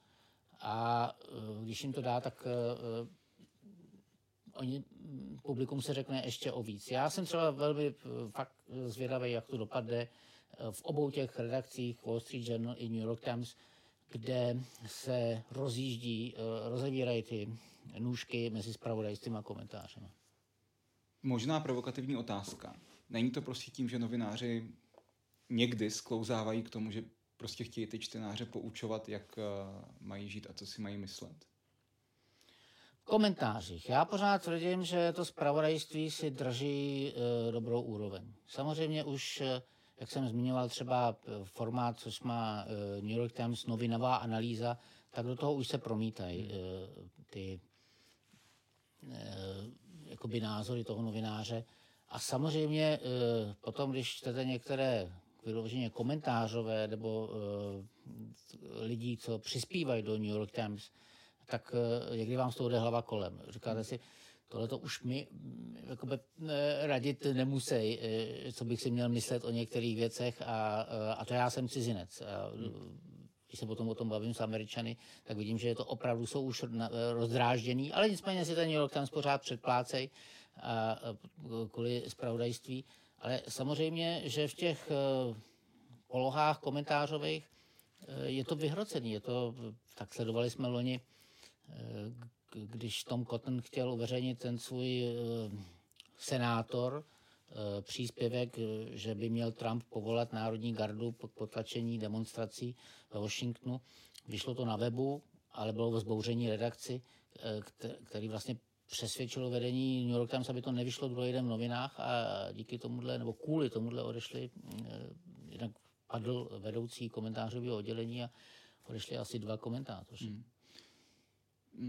a uh, když jim to dá, tak uh, oni, publikum se řekne ještě o víc. Já jsem třeba velmi fakt zvědavý, jak to dopadne v obou těch redakcích Wall Street Journal i New York Times, kde se rozjíždí, rozevírají ty nůžky mezi spravodajstvím a komentářem. Možná provokativní otázka. Není to prostě tím, že novináři někdy sklouzávají k tomu, že prostě chtějí ty čtenáře poučovat, jak eh, mají žít a co si mají myslet? V komentářích. Já pořád tvrdím, že to zpravodajství si drží e, dobrou úroveň. Samozřejmě už, e, jak jsem zmiňoval, třeba formát, což má e, New York Times, novinová analýza, tak do toho už se promítají e, ty jakoby názory toho novináře A samozřejmě potom, když čtete některé vyloženě komentářové nebo lidí, co přispívají do New York Times, tak někdy vám z toho jde hlava kolem. Říkáte si, tohle to už mi mm, jakoby, radit nemusí, co bych si měl myslet o některých věcech a, a to já jsem cizinec. A, když se potom o tom bavím s Američany, tak vidím, že to opravdu jsou už rozdrážděný, ale nicméně si ten New York Times pořád předplácej a, kvůli zpravodajství. Ale samozřejmě, že v těch uh, polohách komentářových uh, je to vyhrocený. Je to, tak sledovali jsme loni, uh, když Tom Cotton chtěl uveřejnit ten svůj senátor, příspěvek, že by měl Trump povolat Národní gardu pod potlačení demonstrací ve Washingtonu. Vyšlo to na webu, ale bylo ve zbouření redakci, který vlastně přesvědčilo vedení New York Times, aby to nevyšlo druhý den v novinách a díky tomuhle, nebo kvůli tomuhle odešli, eh, jednak padl vedoucí komentářového oddělení a odešli asi dva komentátoři. Hmm.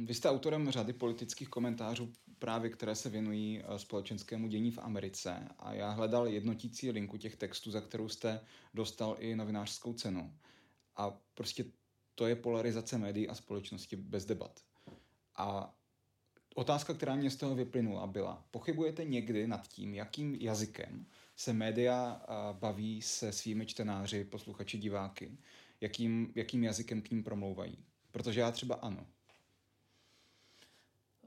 Vy jste autorem řady politických komentářů, právě které se věnují eh, společenskému dění v Americe a já hledal jednotící linku těch textů, za kterou jste dostal i novinářskou cenu. A prostě to je polarizace médií a společnosti bez debat. A Otázka, která mě z toho vyplynula, byla, pochybujete někdy nad tím, jakým jazykem se média baví se svými čtenáři, posluchači, diváky? Jakým, jakým jazykem k ním promlouvají? Protože já třeba ano.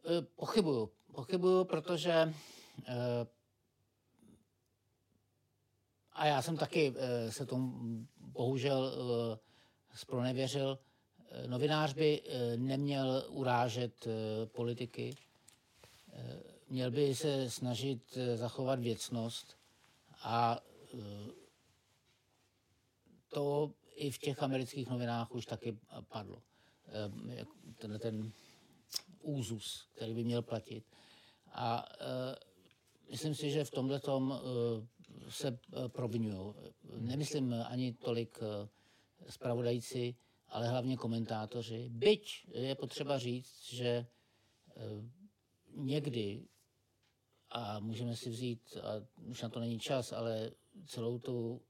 E, pochybuju. Pochybuju, protože e, a já jsem taky e, se tomu bohužel spronevěřil, Novinář by eh, neměl urážet eh, politiky, eh, měl by se snažit zachovat věcnost a to i v těch amerických novinách už taky padlo. Ten, ten úzus, který by měl platit. A myslím si, že v tomhle se provinují. Nemyslím ani tolik zpravodajci, ale hlavně komentátoři. Byť je potřeba říct, že eh, někdy, a můžeme si vzít, a už na to není čas, ale celou tu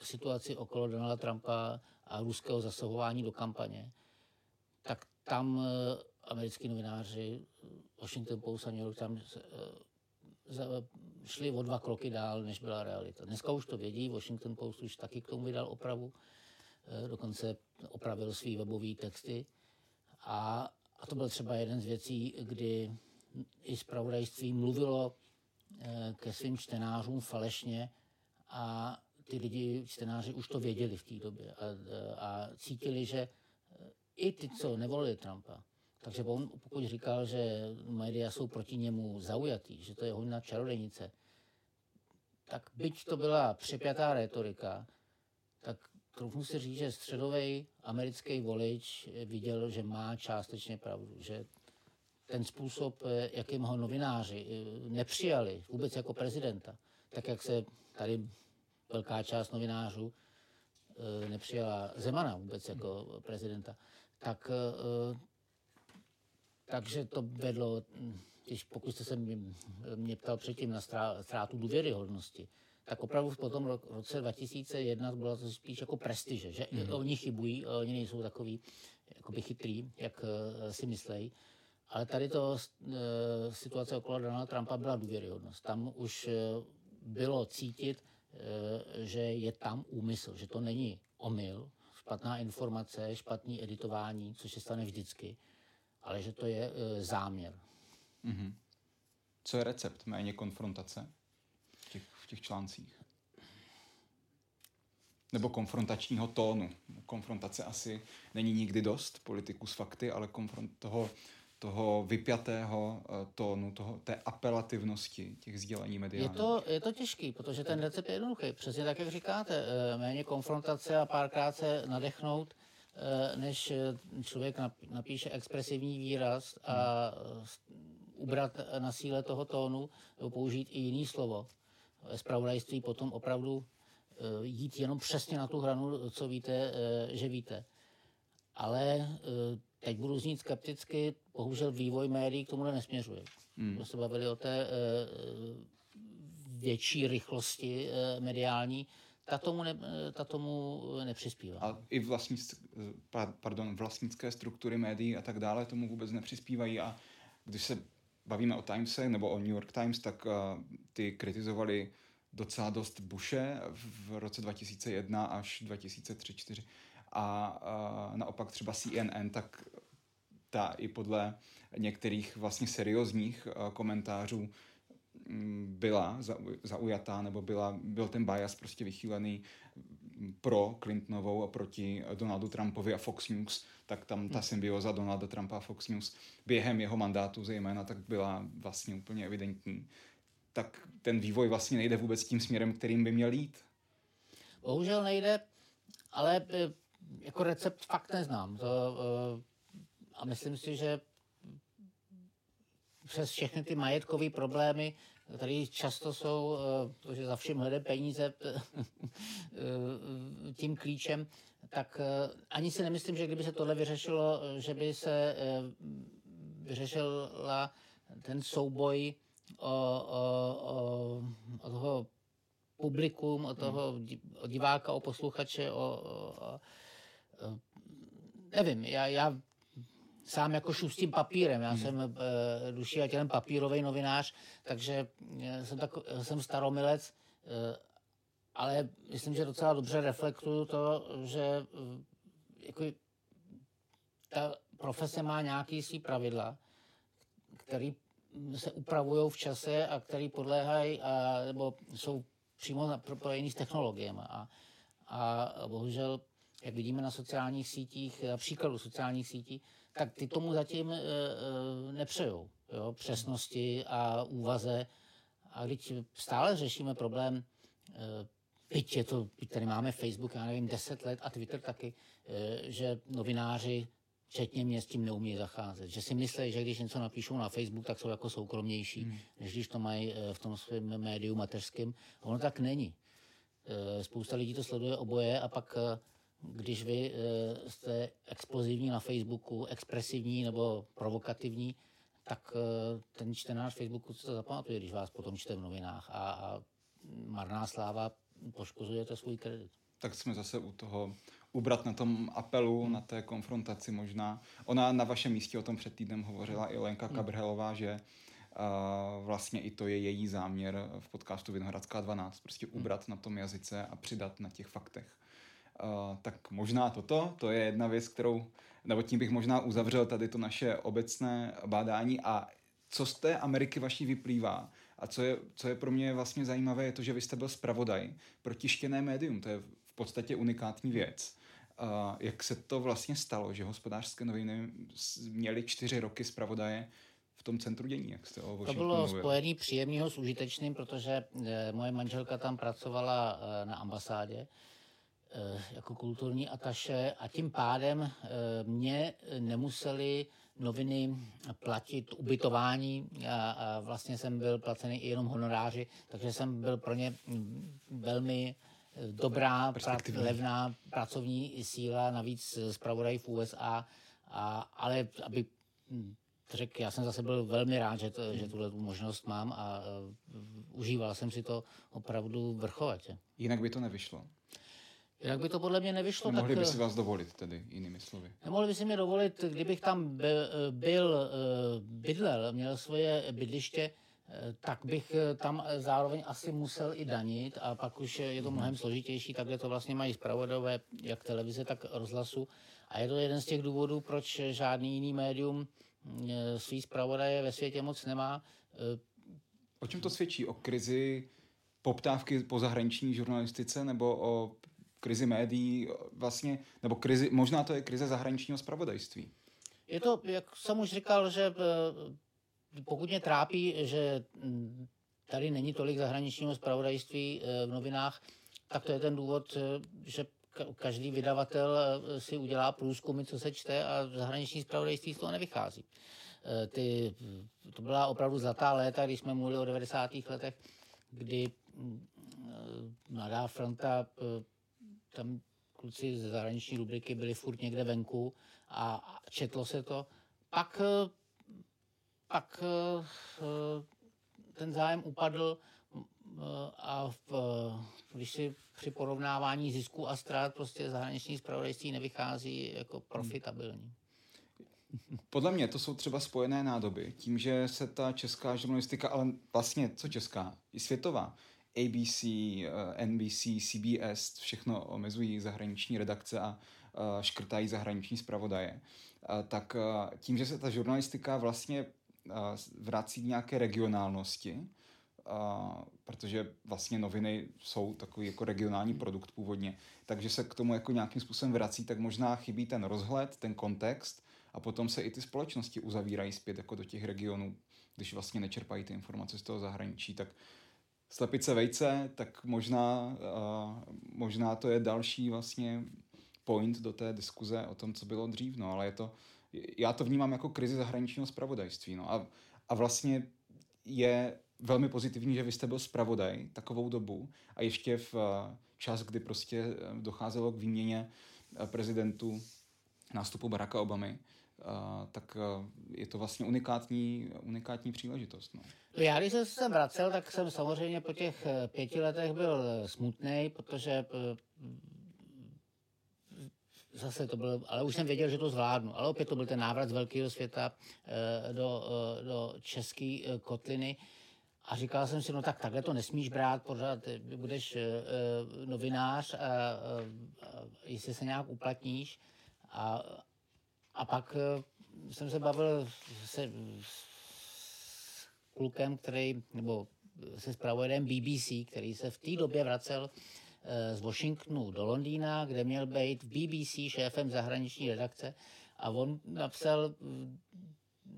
situaci okolo Donalda Trumpa a ruského zasahování do kampaně, tak tam eh, americký novináři Washington Post a New York Times eh, šli o dva kroky dál, než byla realita. Dneska už to vědí, Washington Post už taky k tomu vydal opravu, dokonce opravil svý webové texty. A, a to byl třeba jeden z věcí, kdy i zpravodajství mluvilo eh, ke svým čtenářům falešně a ty lidi, čtenáři, už to věděli v té době a, a cítili, že eh, i ty, co nevolili Trumpa, takže on, pokud říkal, že média jsou proti němu zaujatý, že to je hodná čarodejnice, tak byť to byla přepjatá retorika, tak troufnu si říct, že středový americký volič viděl, že má částečně pravdu, že ten způsob, jakým ho novináři eh, nepřijali vůbec jako prezidenta, tak jak se tady velká část novinářů eh, nepřijala Zemana vůbec jako prezidenta, tak eh, takže to vedlo, když pokud jste se mě ptal předtím na ztrátu důvěryhodnosti, tak opravdu po tom roce 2001 bylo to spíš jako prestiže, že mm. oni chybují, oni nejsou takový jakoby chytrý, jak uh, si myslejí. Ale tady to uh, situace okolo Donalda Trumpa byla důvěryhodnost. Tam už bylo cítit, že je tam úmysl, že to není omyl, špatná informace, špatný editování, což se stane vždycky, ale že to je záměr. Mm-hmm. Co je recept? Méně konfrontace? Těch článcích. Nebo konfrontačního tónu. Konfrontace asi není nikdy dost politiku s fakty, ale konfront toho, toho vypjatého eh, tónu, toho, té apelativnosti těch sdělení mediálních. Je to, je to těžký, protože ten recept je jednoduchý. Přesně tak, jak říkáte, eh, méně konfrontace a párkrát se nadechnout, eh, než člověk napíše expresivní výraz a ubrat na síle toho tónu nebo použít i jiný slovo zpravodajství potom opravdu eh, jít jenom přesně na tu hranu, co víte, eh, že víte. Ale eh, teď budu znít skepticky, bohužel vývoj médií k tomu nesměřuje. Hmm. se bavili o té větší rychlosti mediální, ta tomu, ne, ta tomu nepřispívá. A i vlastnic, pardon, vlastnické struktury médií a tak dále tomu vůbec nepřispívají a když se bavíme o Timese nebo o New York Times, tak uh, ty kritizovali docela dost Bushe v roce 2001 až 2003-2004 a uh, naopak třeba CNN, tak ta i podle některých vlastně seriózních uh, komentářů mm, byla zaujatá, nebo byla, byl ten bias prostě vychýlený pro Clintonovou a proti Donaldu Trumpovi a Fox News, tak tam ta hmm. symbioza Donalda Trumpa a Fox News během jeho mandátu zejména tak byla vlastně úplně evidentní. Tak ten vývoj vlastně nejde vůbec tím směrem, kterým by měl jít. Bohužel nejde, ale eh, jako recept fakt neznám. To, eh, a myslím si, že přes všechny ty majetkové problémy Tady často jsou, eh, to, že za všem hledá peníze eh, tím klíčem, tak eh, ani si nemyslím, že kdyby se tohle vyřešilo, že by se vyřešila ten souboj o, o, o, o toho publikum, o toho o diváka, o posluchače, o, o, o nevím, já, já sám jako šustím papírem. Já jsem uh, duší a tělem papírový novinář, takže eh, jsem, tak, jsem staromilec, uh, ale myslím, že docela dobře reflektuju to, že uh, jako, ta profese má nějaký svý pravidla, který se upravují v čase a který podléhají a, nebo jsou přímo propojený s technologiemi. A, a bohužel, jak vidíme na sociálních sítích, na příkladu sociálních sítí, tak ty tomu zatím e, e, nepřejou. Jo? Přesnosti a úvaze. A když stále řešíme problém, e, byť je to, byť tady máme Facebook, já nevím, 10 let a Twitter taky, že novináři včetně mě s tím neumí zacházet. Že si myslí, že když něco napíšou na Facebook, tak jsou jako soukromnější, hmm. než když to mají v tom svém médiu mateřském. Ono tak není. Spousta lidí to sleduje oboje a pak když vy uh, jste explozivní na Facebooku, expresivní nebo provokativní, tak uh, ten čtenář Facebooku to zapamatuje, když vás potom čte v novinách a, a marná sláva poškozujete svůj kredit. Tak jsme zase u toho ubrat na tom apelu, hmm. na té konfrontaci možná. Ona na vašem místě o tom před týdnem hovořila i Lenka hmm. Kabrhelová, že uh, vlastně i to je její záměr v podcastu Vinohradská 12, prostě hmm. ubrat hmm. na tom jazyce a přidat na těch faktech. Uh, tak možná toto, to je jedna věc, kterou, nebo tím bych možná uzavřel tady to naše obecné bádání. A co z té Ameriky vaší vyplývá? A co je, co je pro mě vlastně zajímavé, je to, že vy jste byl zpravodaj pro tištěné médium, to je v podstatě unikátní věc. Uh, jak se to vlastně stalo, že hospodářské noviny měly čtyři roky zpravodaje v tom centru dění, jak jste o To bylo spojený příjemného s užitečným, protože e, moje manželka tam pracovala na ambasádě. Eh, jako kulturní ataše a tím pádem eh, mě nemuseli noviny platit ubytování a, a vlastně jsem byl placený i jenom honoráři, takže jsem byl pro ně velmi dobrá, levná pracovní síla, navíc zpravodaj v USA, a, ale aby hm, řekl, já jsem zase byl velmi rád, že, to, že tuhle možnost mám a uh, užíval jsem si to opravdu vrchovatě. Jinak by to nevyšlo. Jak by to podle mě nevyšlo, Nemohli tak... by si vás dovolit tedy, jinými slovy. Nemohli by si mě dovolit, kdybych tam byl, byl eh, bydlel, měl svoje bydliště, eh, tak bych eh, tam zároveň asi musel i danit a pak už je to mnohem složitější, takhle to vlastně mají zpravodové, jak televize, tak rozhlasu. A je to jeden z těch důvodů, proč žádný jiný médium svý zpravodaje ve světě moc nemá. O čem to svědčí? O krizi poptávky po zahraniční žurnalistice nebo o krizi médií, vlastně, nebo krizi, možná to je krize zahraničního spravodajství. Je to, jak jsem už říkal, že eh, pokud mě trápí, že hm, tady není tolik zahraničního spravodajství eh, v novinách, tak to je ten důvod, eh, že každý vydavatel si udělá průzkumy, co se čte a zahraniční spravodajství z toho nevychází. Ty, to byla opravdu zlatá léta, když jsme mluvili o 90. letech, kdy hm, Mladá fronta tam kluci ze zahraniční rubriky byli furt někde venku a četlo se to. Pak, pak ten zájem upadl, a v, když si při porovnávání zisku a ztrát prostě zahraniční zpravodajství nevychází jako profitabilní. Podle mě to jsou třeba spojené nádoby, tím, že se ta česká žurnalistika, ale vlastně co česká, i světová, ABC, eh, NBC, CBS, všechno omezují zahraniční redakce a eh, škrtají zahraniční zpravodaje, eh, tak tím, že se ta žurnalistika vlastně vrací k nějaké regionálnosti, protože vlastně noviny jsou takový jako regionální produkt původně, takže se k tomu jako nějakým způsobem vrací, tak možná chybí ten rozhled, ten kontext a potom se i ty společnosti uzavírají zpět jako do těch regionů, když vlastně nečerpají ty informace z toho zahraničí, tak slepice vejce, tak možná, uh, možná to je další vlastně point do té diskuze o tom, co bylo dřív, no, ale je to, já to vnímám jako krizi zahraničního spravodajství, no, a, a vlastně je velmi pozitivní, že vy jste byl zpravodaj takovou dobu a ještě v čas, kdy prostě docházelo k výměně prezidentů nástupu Baracka Obamy, tak je to vlastně unikátní, unikátní příležitost. No. Já když jsem se vracel, tak jsem samozřejmě po těch eh, pěti letech byl eh, smutný, protože eh, zase to bylo, ale už jsem věděl, že to zvládnu. Ale opět to byl ten návrat z velkého světa do, do české kotliny. A říkal jsem si, no tak takhle to nesmíš brát, pořád budeš novinář a, a, a jestli se nějak uplatníš. A, a pak eh, jsem se bavil se s klukem, který, nebo se zpravodajem BBC, který se v té době vracel eh, z Washingtonu do Londýna, kde měl být v BBC šéfem zahraniční redakce a on napsal,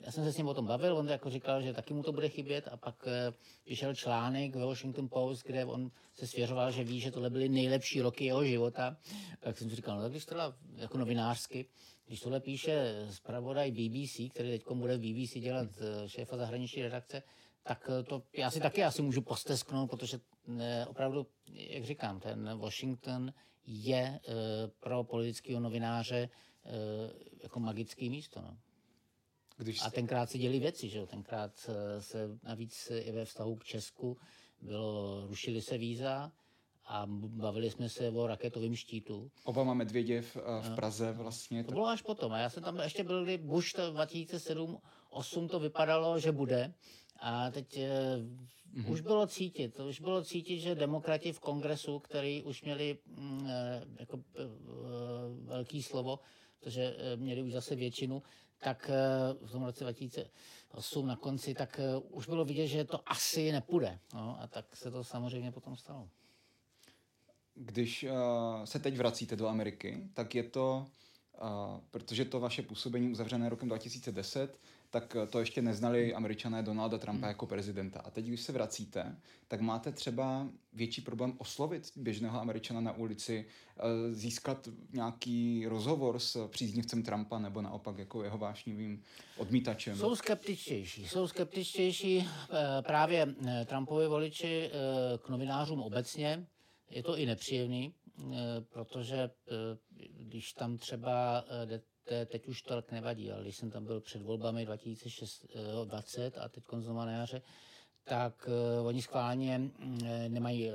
já jsem se s ním o tom bavil, on jako říkal, že taky mu to bude chybět a pak eh, vyšel článek ve Washington Post, kde on se svěřoval, že ví, že tohle byly nejlepší roky jeho života. Tak jsem si říkal, no tak když teda jako novinářsky, když tohle píše zpravodaj BBC, který teď bude v BBC dělat eh, šéfa zahraniční redakce, tak eh, to já si taky asi můžu postesknout, protože ne, opravdu, jak říkám, ten Washington je pro politického novináře jako magický místo. No. Když... A tenkrát se děli věci, že jo? Tenkrát se navíc i ve vztahu k Česku bylo, rušili se víza, a bavili jsme se o raketovém štítu. Obama Medvěděv eh, v Praze vlastně. To bylo až potom. A já jsem tam ještě byl, kdy Bush 2007 8 to vypadalo, že bude. A teď mm-hmm. už bylo cítit, už bylo cítit, že demokrati v kongresu, který už měli mm, eh, jako velký slovo, protože měli už zase většinu, tak v tom roce 2008 na konci, tak už bylo vidět, že to asi nepůjde. No, a tak se to samozřejmě potom stalo když uh, se teď vracíte do Ameriky, tak je to, uh, protože to vaše působení uzavřené rokem 2010, tak to ještě neznali američané Donalda Trumpa hmm. jako prezidenta. A teď, když se vracíte, tak máte třeba větší problém oslovit běžného američana na ulici, uh, získat nějaký rozhovor s příznivcem Trumpa nebo naopak jako jeho vášnivým odmítačem. Jsou skeptičtější. Jsou skeptičtější právě Trumpovi voliči k novinářům obecně, je to i nepříjemný, eh, protože eh, když tam třeba eh, teď už to tak nevadí, ale když jsem tam byl před volbami 2020 a teď konzumá na jaře, tak uh, oni schválně uh, nemají uh,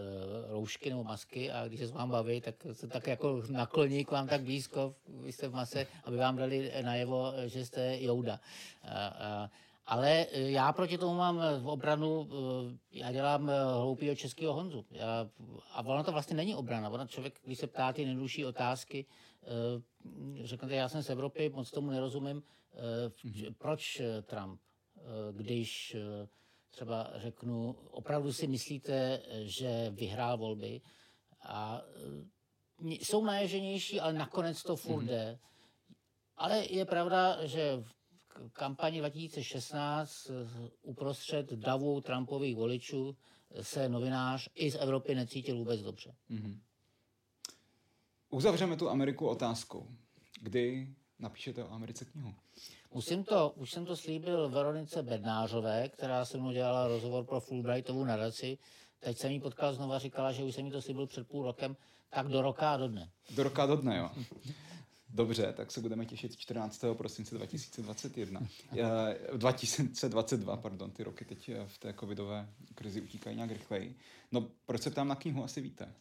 roušky nebo masky a když se s vám baví, tak se tak jako nakloní k vám tak blízko, vy jste v mase, aby vám dali najevo, že jste Jouda. Uh, uh, ale e, já proti tomu mám e, v obranu, e, já dělám hloupýho českého Honzu. Já, a ono to vlastně není obrana. Ono člověk, když se ptá ty nejdušší otázky, řeknete, já jsem z Evropy, moc tomu nerozumím, proč Trump, když třeba řeknu, opravdu si myslíte, že vyhrál volby a jsou naježenější, ale nakonec to furt mhm. jde. Ale je pravda, že v kampani 2016 uprostřed davu Trumpových voličů se novinář i z Evropy necítil vůbec dobře. Mm-hmm. Uzavřeme tu Ameriku otázkou. Kdy napíšete o Americe knihu? Musím to, už jsem to slíbil Veronice Bednářové, která se mnou dělala rozhovor pro Fulbrightovu nadaci. Teď jsem jí potkal znova, říkala, že už jsem jí to slíbil před půl rokem, tak do roka a do dne. Do roka a do dne, jo. Dobře, tak se budeme těšit 14. prosince 2021. 2022, pardon, ty roky teď v té covidové krizi utíkají nějak rychleji. No, proč se ptám na knihu, asi víte.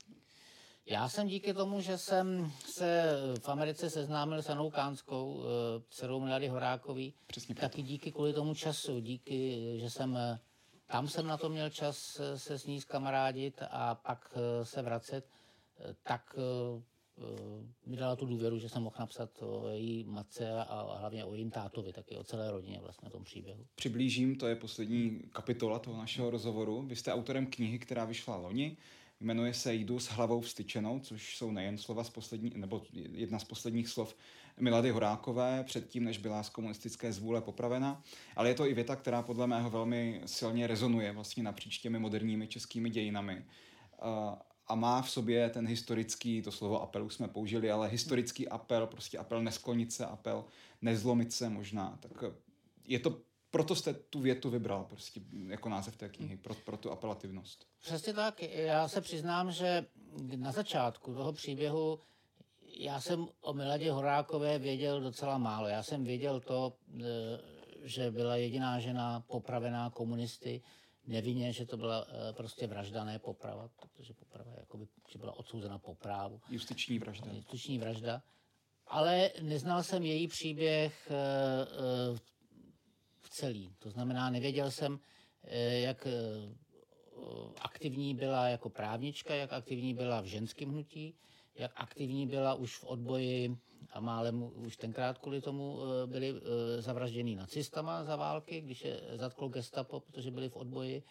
Já jsem díky tomu, že jsem se v Americe seznámil s Anou Kánskou, eh, dcerou Milady Horákový, Přesně taky díky kvůli tomu času, díky, že jsem eh, tam jsem na to měl čas eh, se s ní skamarádit a pak se vracet, tak mi dala tu důvěru, že jsem mohl napsat o její matce a hlavně o jejím tátovi, taky o celé rodině vlastně tom příběhu. Přiblížím, to je poslední kapitola toho našeho rozhovoru. Vy jste autorem knihy, která vyšla loni, Jmenuje se Jdu s hlavou vstyčenou, což jsou nejen slova z poslední, nebo jedna z posledních slov Milady Horákové předtím, než byla z komunistické zvůle popravena, ale je to i věta, která podle mého velmi silně rezonuje vlastně napříč těmi moderními českými dějinami. A má v sobě ten historický, to slovo apelu jsme použili, ale historický apel, prostě apel nesklonit se, apel nezlomit se možná. Tak je to proto jste tu větu vybral prostě jako název té knihy, pro, pro tu apelativnost. Přesně tak. Já se přiznám, že na začátku toho příběhu já jsem o Miladě Horákové věděl docela málo. Já jsem věděl to, e, že byla jediná žena popravená komunisty, nevinně, že to byla e, prostě vražda, ne poprava, protože poprava jakoby, že byla odsouzena po právu. Justiční vražda. Justiční vražda. Ale neznal jsem její příběh e, celý. To znamená, nevěděl jsem, eh, jak eh, aktivní byla jako právnička, jak aktivní byla v ženském hnutí, jak aktivní byla už v odboji a málem už tenkrát kvůli tomu eh, byli zavražděni nacistama za války, když je zatklo gestapo, protože byli v odboji.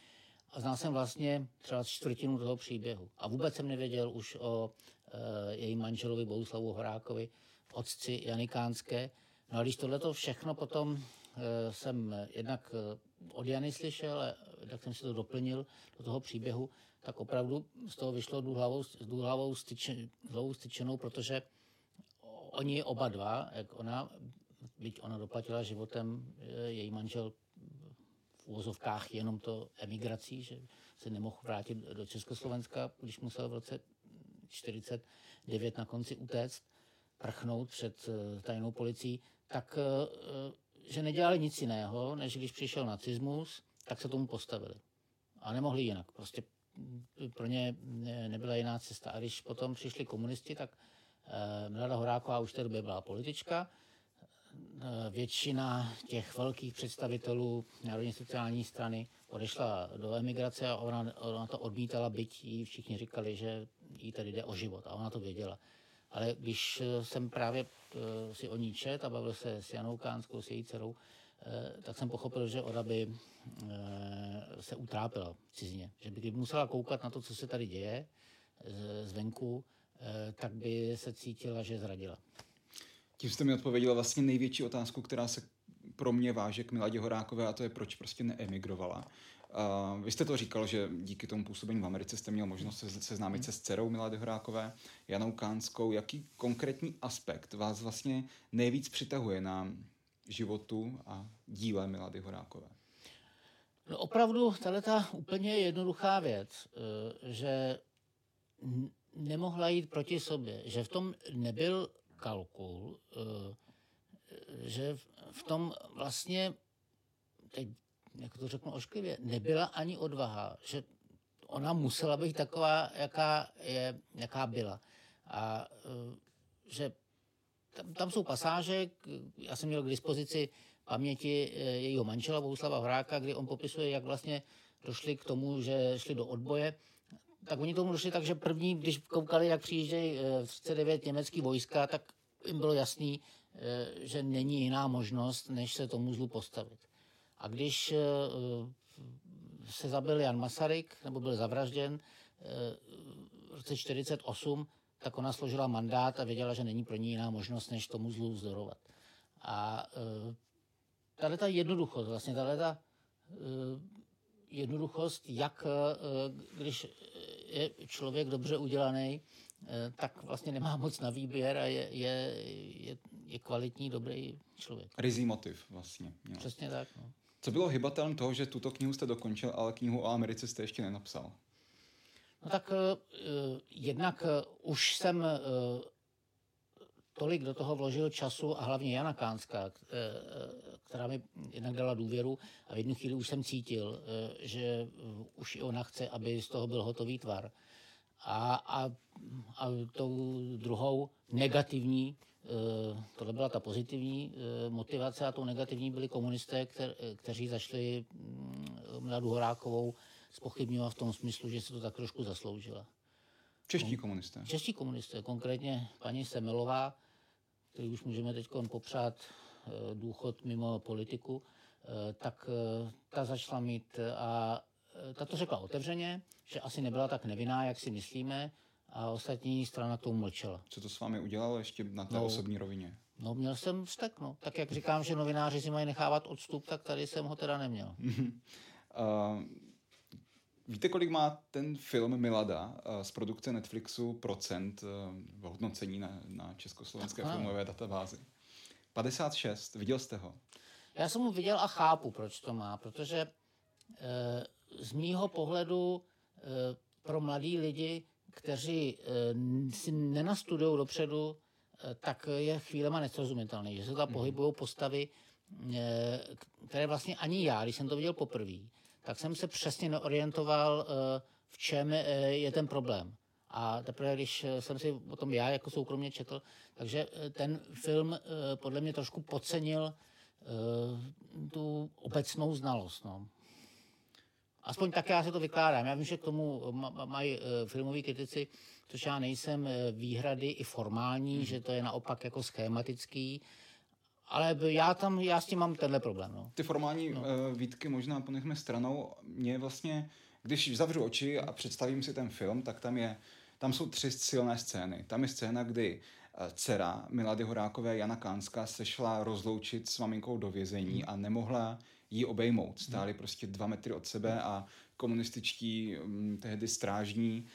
A znal jsem vlastně třeba čtvrtinu toho příběhu. A vůbec jsem nevěděl už o e, jejím manželovi Bouslavu Horákovi, otci Janikánské. No a když tohle všechno potom Eh, jsem jednak eh, od Jany slyšel, tak jsem si to doplnil do toho příběhu, tak opravdu z toho vyšlo důhlavou, důhlavou, styčen, styčenou, protože oni oba dva, jak ona, byť ona doplatila životem, eh, její manžel v úvozovkách jenom to emigrací, že se nemohl vrátit do Československa, když musel v roce 49 na konci utéct, prchnout před tajnou policií, tak že nedělali nic jiného, než když přišel nacismus, tak se tomu postavili. A nemohli jinak. Prostě pro ně nebyla jiná cesta. A když potom přišli komunisti, tak eh, Mlada Horáková už té době byla politička. Eh, většina těch velkých představitelů Národní sociální strany odešla do emigrace a ona, ona to odmítala, byť jí všichni říkali, že jí tady jde o život. A ona to věděla. Ale když eh, jsem právě si o ní čet a bavil se s Janou Kánskou, s její dcerou, tak jsem pochopil, že ona by se utrápila v cizině. Že by musela koukat na to, co se tady děje zvenku, tak by se cítila, že zradila. Tím jste mi odpověděla vlastně největší otázku, která se pro mě váže k Miladě Horákové a to je, proč prostě neemigrovala. Uh, vy jste to říkal, že díky tomu působení v Americe jste měl možnost se seznámit se s dcerou Milady Horákové, Janou Kánskou. Jaký konkrétní aspekt vás vlastně nejvíc přitahuje na životu a díle Milady Horákové? No opravdu, tahle ta úplně jednoduchá věc, eh, že nemohla jít proti sobě, že v tom nebyl kalkul, eh, že v tom vlastně, teď jak to řeknu ošklivě, nebyla ani odvaha, že ona musela být taková, jaká, je, jaká byla. A e, že tam, tam jsou pasáže, já jsem měl k dispozici paměti e, jejího manžela Bohuslava Hráka, kdy on popisuje, jak vlastně došli k tomu, že šli do odboje, tak oni tomu došli tak, že první, když koukali, jak přijíždějí e, v 39 německý vojska, tak jim bylo jasný, že není jiná možnost, než se tomu zlu postavit. A když eh, se zabil Jan Masaryk, nebo byl zavražděn eh, v roce 48, tak ona složila mandát a věděla, že není pro ní jiná možnost, než tomu zlu vzdorovat. A eh, tahle ta jednoduchost, vlastně tahle ta jednoduchost, jak když je člověk dobře udělaný, tak vlastně nemá moc na výběr a je, je, je, je kvalitní, dobrý člověk. Rizí motiv vlastně. Jo. Přesně tak. No. Co bylo hybatelem toho, že tuto knihu jste dokončil, ale knihu o Americe jste ještě nenapsal? No tak uh, jednak uh, už jsem tolik do toho vložil času a hlavně Jana Kánská, která mi jednak dala důvěru a v jednu chvíli už jsem cítil, že už i ona chce, aby z toho byl hotový tvar. A, a, a tou druhou negativní, tohle byla ta pozitivní motivace a tou negativní byli komunisté, kter, kteří zašli mm, Mladu Horákovou spochybňovat v tom smyslu, že se to tak trošku zasloužila. Čeští komunisté. Čeští komunisté, konkrétně paní Semelová, který už můžeme teď popřát eh, důchod mimo politiku, eh, tak eh, ta začala mít a ta to řekla otevřeně, že asi nebyla tak nevinná, jak si myslíme, a ostatní strana k tomu mlčela. Co to s vámi udělalo ještě na té no, osobní rovině? No, měl jsem vztek, no. Tak jak říkám, že novináři si mají nechávat odstup, tak tady jsem ho teda neměl. uh, Víte, kolik má ten film Milada z produkce Netflixu procent v hodnocení na, na československé Aha. filmové databázi? 56. Viděl jste ho? Já jsem ho viděl a chápu, proč to má, protože e, z mýho pohledu e, pro mladí lidi, kteří e, si nenastudují dopředu, e, tak je chvílema nesrozumitelný, že se tam mhm. pohybují postavy, e, které vlastně ani já, když jsem to viděl poprvé, tak jsem se přesně neorientoval, eh, v čem eh, je ten problém. A teprve, když eh, jsem si o tom já jako soukromně četl, takže ten film podle mě trošku podcenil tu obecnou znalost. No. Aspoň tak já se to vykládám. Já vím, že k tomu mají filmoví kritici, což já nejsem, výhrady i formální, že to je naopak jako schematický, ale já tam, já s tím mám tenhle problém. No. Ty formální no. uh, výtky možná ponechme stranou. Mě vlastně, když zavřu oči a představím si ten film, tak tam je, tam jsou tři silné scény. Tam je scéna, kdy uh, dcera Milady Horákové Jana Kánská se šla rozloučit s maminkou do vězení a nemohla ji obejmout. Stáli prostě dva metry od sebe a komunističtí um, tehdy strážní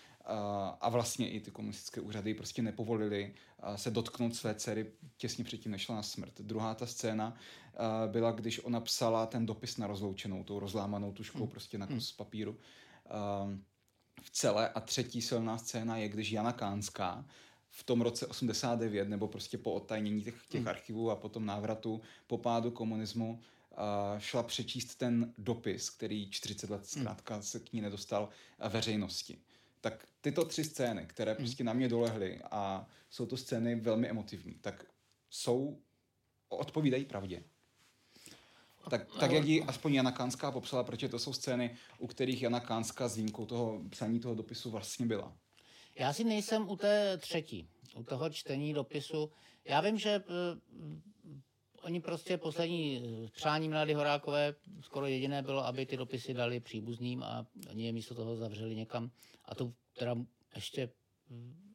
a vlastně i ty komunistické úřady prostě nepovolili se dotknout své dcery těsně předtím, než šla na smrt. Druhá ta scéna byla, když ona psala ten dopis na rozloučenou, tou rozlámanou tuškou hmm. prostě na kus hmm. papíru v celé. A třetí silná scéna je, když Jana Kánská v tom roce 89, nebo prostě po odtajnění těch, těch hmm. archivů a potom návratu po pádu komunismu, šla přečíst ten dopis, který 40 let zkrátka se k ní nedostal veřejnosti tak tyto tři scény, které hmm. prostě na mě dolehly a jsou to scény velmi emotivní, tak jsou, odpovídají pravdě. Tak, tak jak ji aspoň Jana Kánská popsala, protože to jsou scény, u kterých Jana Kánská s výjimkou toho psaní toho dopisu vlastně byla. Já si nejsem u té třetí, u toho čtení dopisu. Já vím, že uh, oni prostě poslední eh, přání Mlady Horákové skoro jediné bylo, aby ty dopisy dali příbuzným a oni je místo toho zavřeli někam. A to teda ještě hm,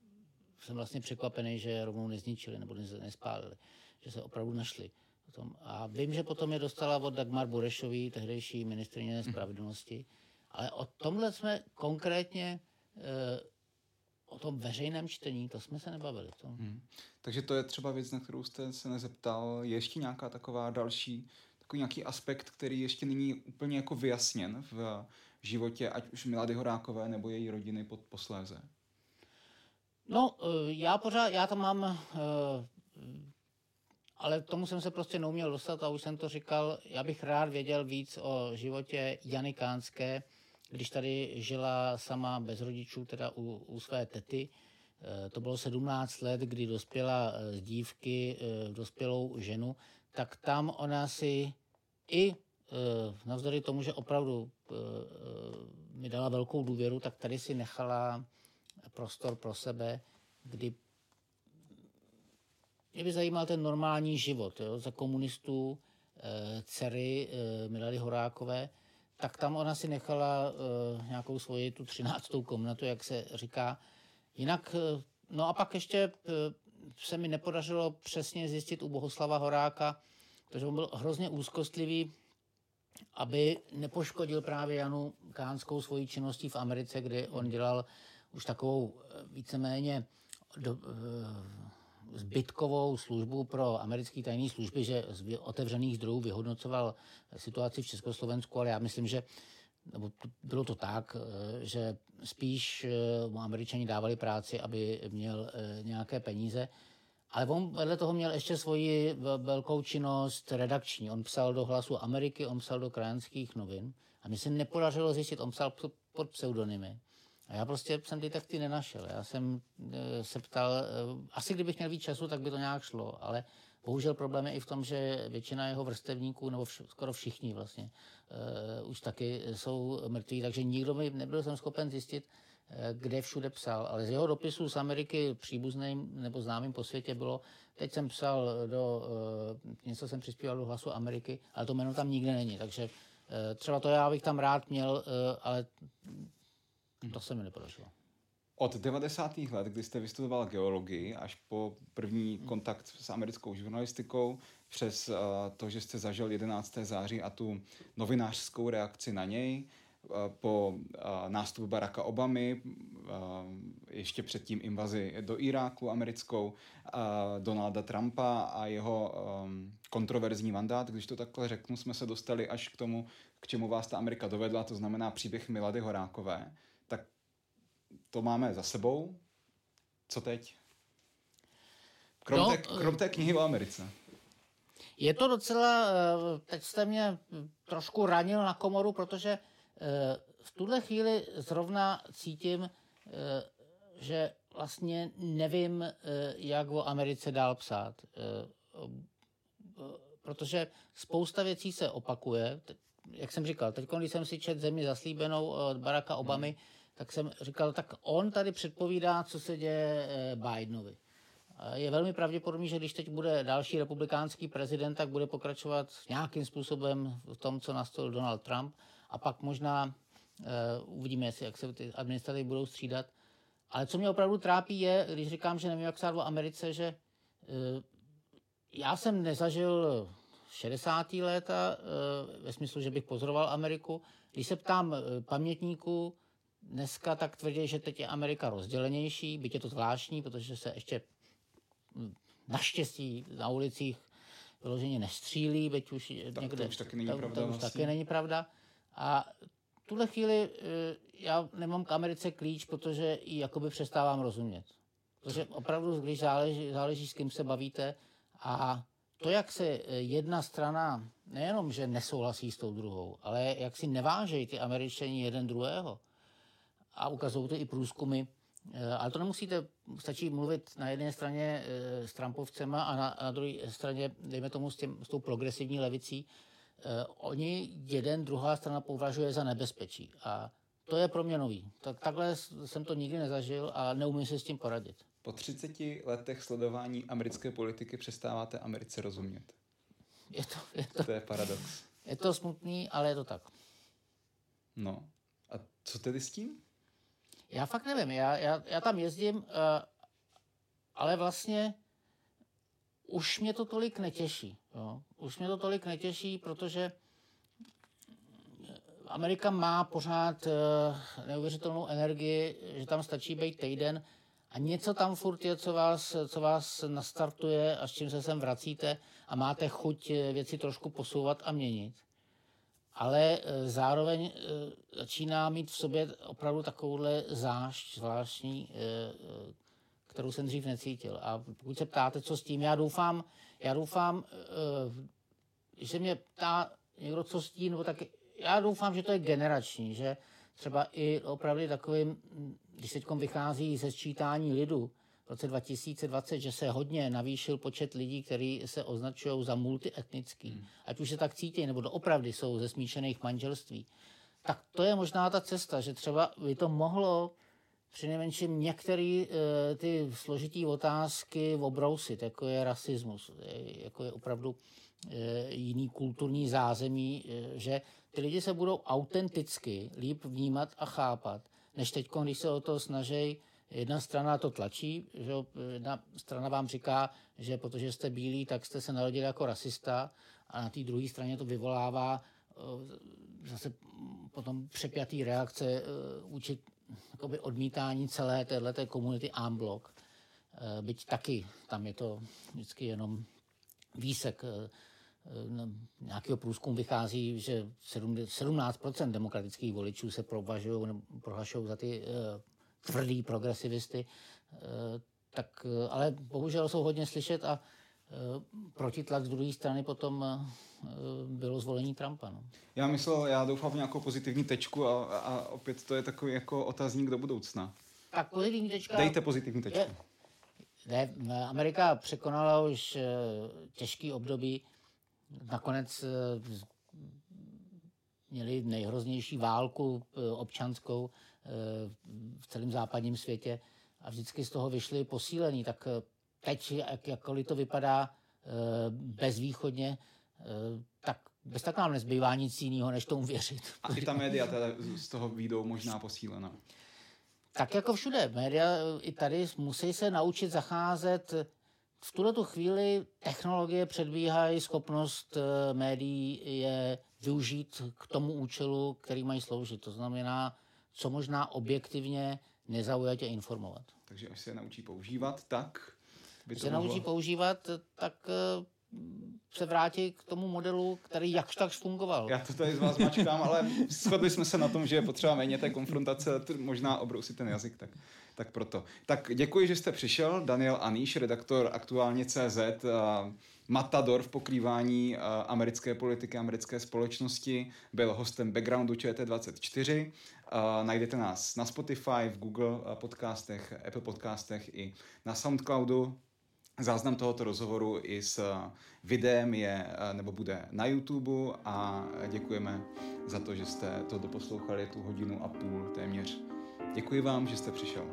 jsem vlastně překvapený, že rovnou nezničili nebo nespálili, že se opravdu našli. A vím, že potom je dostala od Dagmar Burešový, tehdejší ministrině spravedlnosti, ale o tomhle jsme konkrétně e, o tom veřejném čtení, to jsme se nebavili. To... Hmm. Takže to je třeba věc, na kterou jste se nezeptal. Je ještě nějaká taková další, takový nějaký aspekt, který ještě není úplně jako vyjasněn v životě, ať už Milady Horákové nebo její rodiny pod posléze? No, eh, já pořád, já tam mám, eh, ale tomu jsem se prostě neuměl dostat a už jsem to říkal, já bych rád věděl víc o životě Jany Kánské, když tady žila sama bez rodičů, teda u, u své tety. Eh, to bylo 17 let, kdy dospěla z dívky v dospělou ženu, tak tam ona si i navzdory tomu, že opravdu mi dala velkou důvěru, tak tady si nechala prostor pro sebe, kdy mě by zajímal ten normální život. Jo? Za komunistů dcery Milady Horákové, tak tam ona si nechala e, nějakou svoji tu třináctou komnatu, jak se říká. Jinak, e, no a pak ještě e, se mi nepodařilo přesně zjistit u Bohoslava Horáka, protože on byl hrozně úzkostlivý, aby nepoškodil právě Janu Kánskou svojí činností v Americe, kde on dělal už takovou eh, víceméně do, eh, zbytkovou službu pro americké tajné služby, že z otevřených zdrojů vyhodnocoval situaci v Československu, ale já myslím, že nebo bylo to tak, eh, že spíš mu američani dávali práci, aby měl nějaké peníze. Ale on vedle toho měl ještě svoji velkou činnost redakční. On psal do Hlasu Ameriky, on psal do krajanských novin. A mi se nepodařilo zjistit, on psal pod pseudonymy. A já prostě jsem ty texty nenašel. Já jsem e, se ptal, e, asi kdybych měl víc času, tak by to nějak šlo, ale bohužel problém je i v tom, že většina jeho vrstevníků, nebo vš- skoro všichni vlastně, e, už taky jsou mrtví, takže nikdo mi nebyl jsem schopen zjistit, kde všude psal. Ale z jeho dopisů z Ameriky příbuzným nebo známým po světě bylo, teď jsem psal do, něco jsem přispíval do hlasu Ameriky, ale to jméno tam nikde není, takže třeba to já bych tam rád měl, ale to se mi nepodařilo. Od 90. let, kdy jste vystudoval geologii, až po první kontakt s americkou žurnalistikou, přes uh, to, že jste zažil 11. září a tu novinářskou reakci na něj, uh, po uh, nástupu Baracka Obamy, ještě předtím invazi do Iráku americkou, Donalda Trumpa a jeho kontroverzní mandát, když to takhle řeknu, jsme se dostali až k tomu, k čemu vás ta Amerika dovedla, to znamená příběh Milady Horákové to máme za sebou. Co teď? Krom, no, té, krom té knihy o Americe. Je to docela, eh, teď jste mě trošku ranil na komoru, protože eh, v tuhle chvíli zrovna cítím, eh, že vlastně nevím, jak o Americe dál psát. Protože spousta věcí se opakuje. Jak jsem říkal, teď, když jsem si čet zemi zaslíbenou od Baracka Obamy, hmm tak jsem říkal, tak on tady předpovídá, co se děje eh, Bidenovi. Je velmi pravděpodobný, že když teď bude další republikánský prezident, tak bude pokračovat nějakým způsobem v tom, co nastolil Donald Trump a pak možná uh, uvidíme, jestli, jak se ty administrativy budou střídat. Ale co mě opravdu trápí je, když říkám, že nevím, jak se o Americe, že uh, já jsem nezažil 60. léta uh, ve smyslu, že bych pozoroval Ameriku. Když se ptám pamětníků, dneska tak tvrdí, že teď je Amerika rozdělenější, byť je to zvláštní, protože se ještě hm, naštěstí na ulicích vyloženě nestřílí, byť už tak někde... To už taky není to, pravda. To už vlastně. taky není pravda. A v tuhle chvíli eh, já nemám k Americe klíč, protože ji jakoby přestávám rozumět. Protože opravdu, když záleží, záleží s kým se bavíte a to, jak se eh, jedna strana nejenom, že nesouhlasí s tou druhou, ale jak si nevážejí ty američani jeden druhého, a ukazují to i průzkumy. Eh, ale to nemusíte, stačí mluvit na jedné straně eh, s Trumpovcema a na, na druhé straně, dejme tomu, s, těm, s tou progresivní levicí. Eh, oni jeden, druhá strana považuje za nebezpečí. A to je pro mě nový. Tak, takhle jsem to nikdy nezažil a neumím se s tím poradit. Po 30 letech sledování americké politiky přestáváte Americe rozumět. Je to, je to, to je paradox. Je to smutný, ale je to tak. No. A co tedy s tím? Já fakt nevím, já, já, já tam jezdím, uh, ale vlastně už mě to tolik netěší. Jo? Už mě to tolik netěší, protože Amerika má pořád uh, neuvěřitelnou energii, že tam stačí být týden a něco tam furt je, co vás, co vás nastartuje a s čím se sem vracíte a máte chuť eh, věci trošku posouvat a měnit ale e, zároveň e, začíná mít v sobě opravdu takovouhle zášť zvláštní, e, kterou jsem dřív necítil. A pokud se ptáte, co s tím, já doufám, já doufám, když se mě ptá někdo, co s tím, nebo tak já doufám, že to je generační, že třeba i opravdu takovým, když teď vychází ze sčítání lidu, v roce 2020, že se hodně navýšil počet lidí, kteří se označují za multietnický, hmm. ať už se tak cítí, nebo opravdu jsou ze smíšených manželství, tak to je možná ta cesta, že třeba by to mohlo přinejmenším některé e, ty složitý otázky obrousit, jako je rasismus, jako je opravdu e, jiný kulturní zázemí, e, že ty lidi se budou autenticky líp vnímat a chápat, než teď, když se o to snaží Jedna strana to tlačí, že jedna strana vám říká, že protože jste bílí, tak jste se narodili jako rasista a na té druhé straně to vyvolává eh, zase potom přepjatý reakce eh, vůči jakoby odmítání celé této komunity Amblok. Eh, byť taky tam je to vždycky jenom výsek nějakého průzkumu vychází, že 17% demokratických voličů se prohlašují za ty tvrdý progresivisty, eh, tak, ale bohužel jsou hodně slyšet a protitlak z druhé strany potom bylo zvolení Trumpa. No. Já myslel, já doufám v nějakou pozitivní tečku a, a opět to je takový jako otazník do budoucna. Tak pozitivní tečka... Dejte pozitivní tečku. Je, ne, Amerika překonala už těžký období. Nakonec měli nejhroznější válku občanskou v celém západním světě a vždycky z toho vyšli posílení. Tak teď, jak, jakkoliv to vypadá bezvýchodně, tak bez tak nám nezbývá nic jiného, než tomu věřit. A i ta média teda z toho výjdou možná posílena. Tak jako všude. Média i tady musí se naučit zacházet. V tuto chvíli technologie předbíhají schopnost eh, médií je využít k tomu účelu, který mají sloužit. To znamená, co možná objektivně nezaujatě informovat. Takže až se naučí používat, tak by to se mohlo... naučí používat, tak eh, se vrátí k tomu modelu, který jakž tak fungoval. Já to tady z vás mačkám, ale shodli jsme se na tom, že je potřeba méně té konfrontace, možná obrousit ten jazyk, tak, tak proto. Tak děkuji, že jste přišel. Daniel Aníš, redaktor aktuálně CZ, matador v pokrývání americké politiky, americké společnosti, byl hostem backgroundu ČT24. Najdete nás na Spotify, v Google podcastech, Apple podcastech i na Soundcloudu. Záznam tohoto rozhovoru i s videem je nebo bude na YouTube a děkujeme za to, že jste to doposlouchali tu hodinu a půl téměř. Děkuji vám, že jste přišel.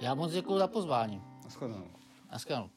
Já moc děkuji za pozvání. Naschledanou. Naschledanou.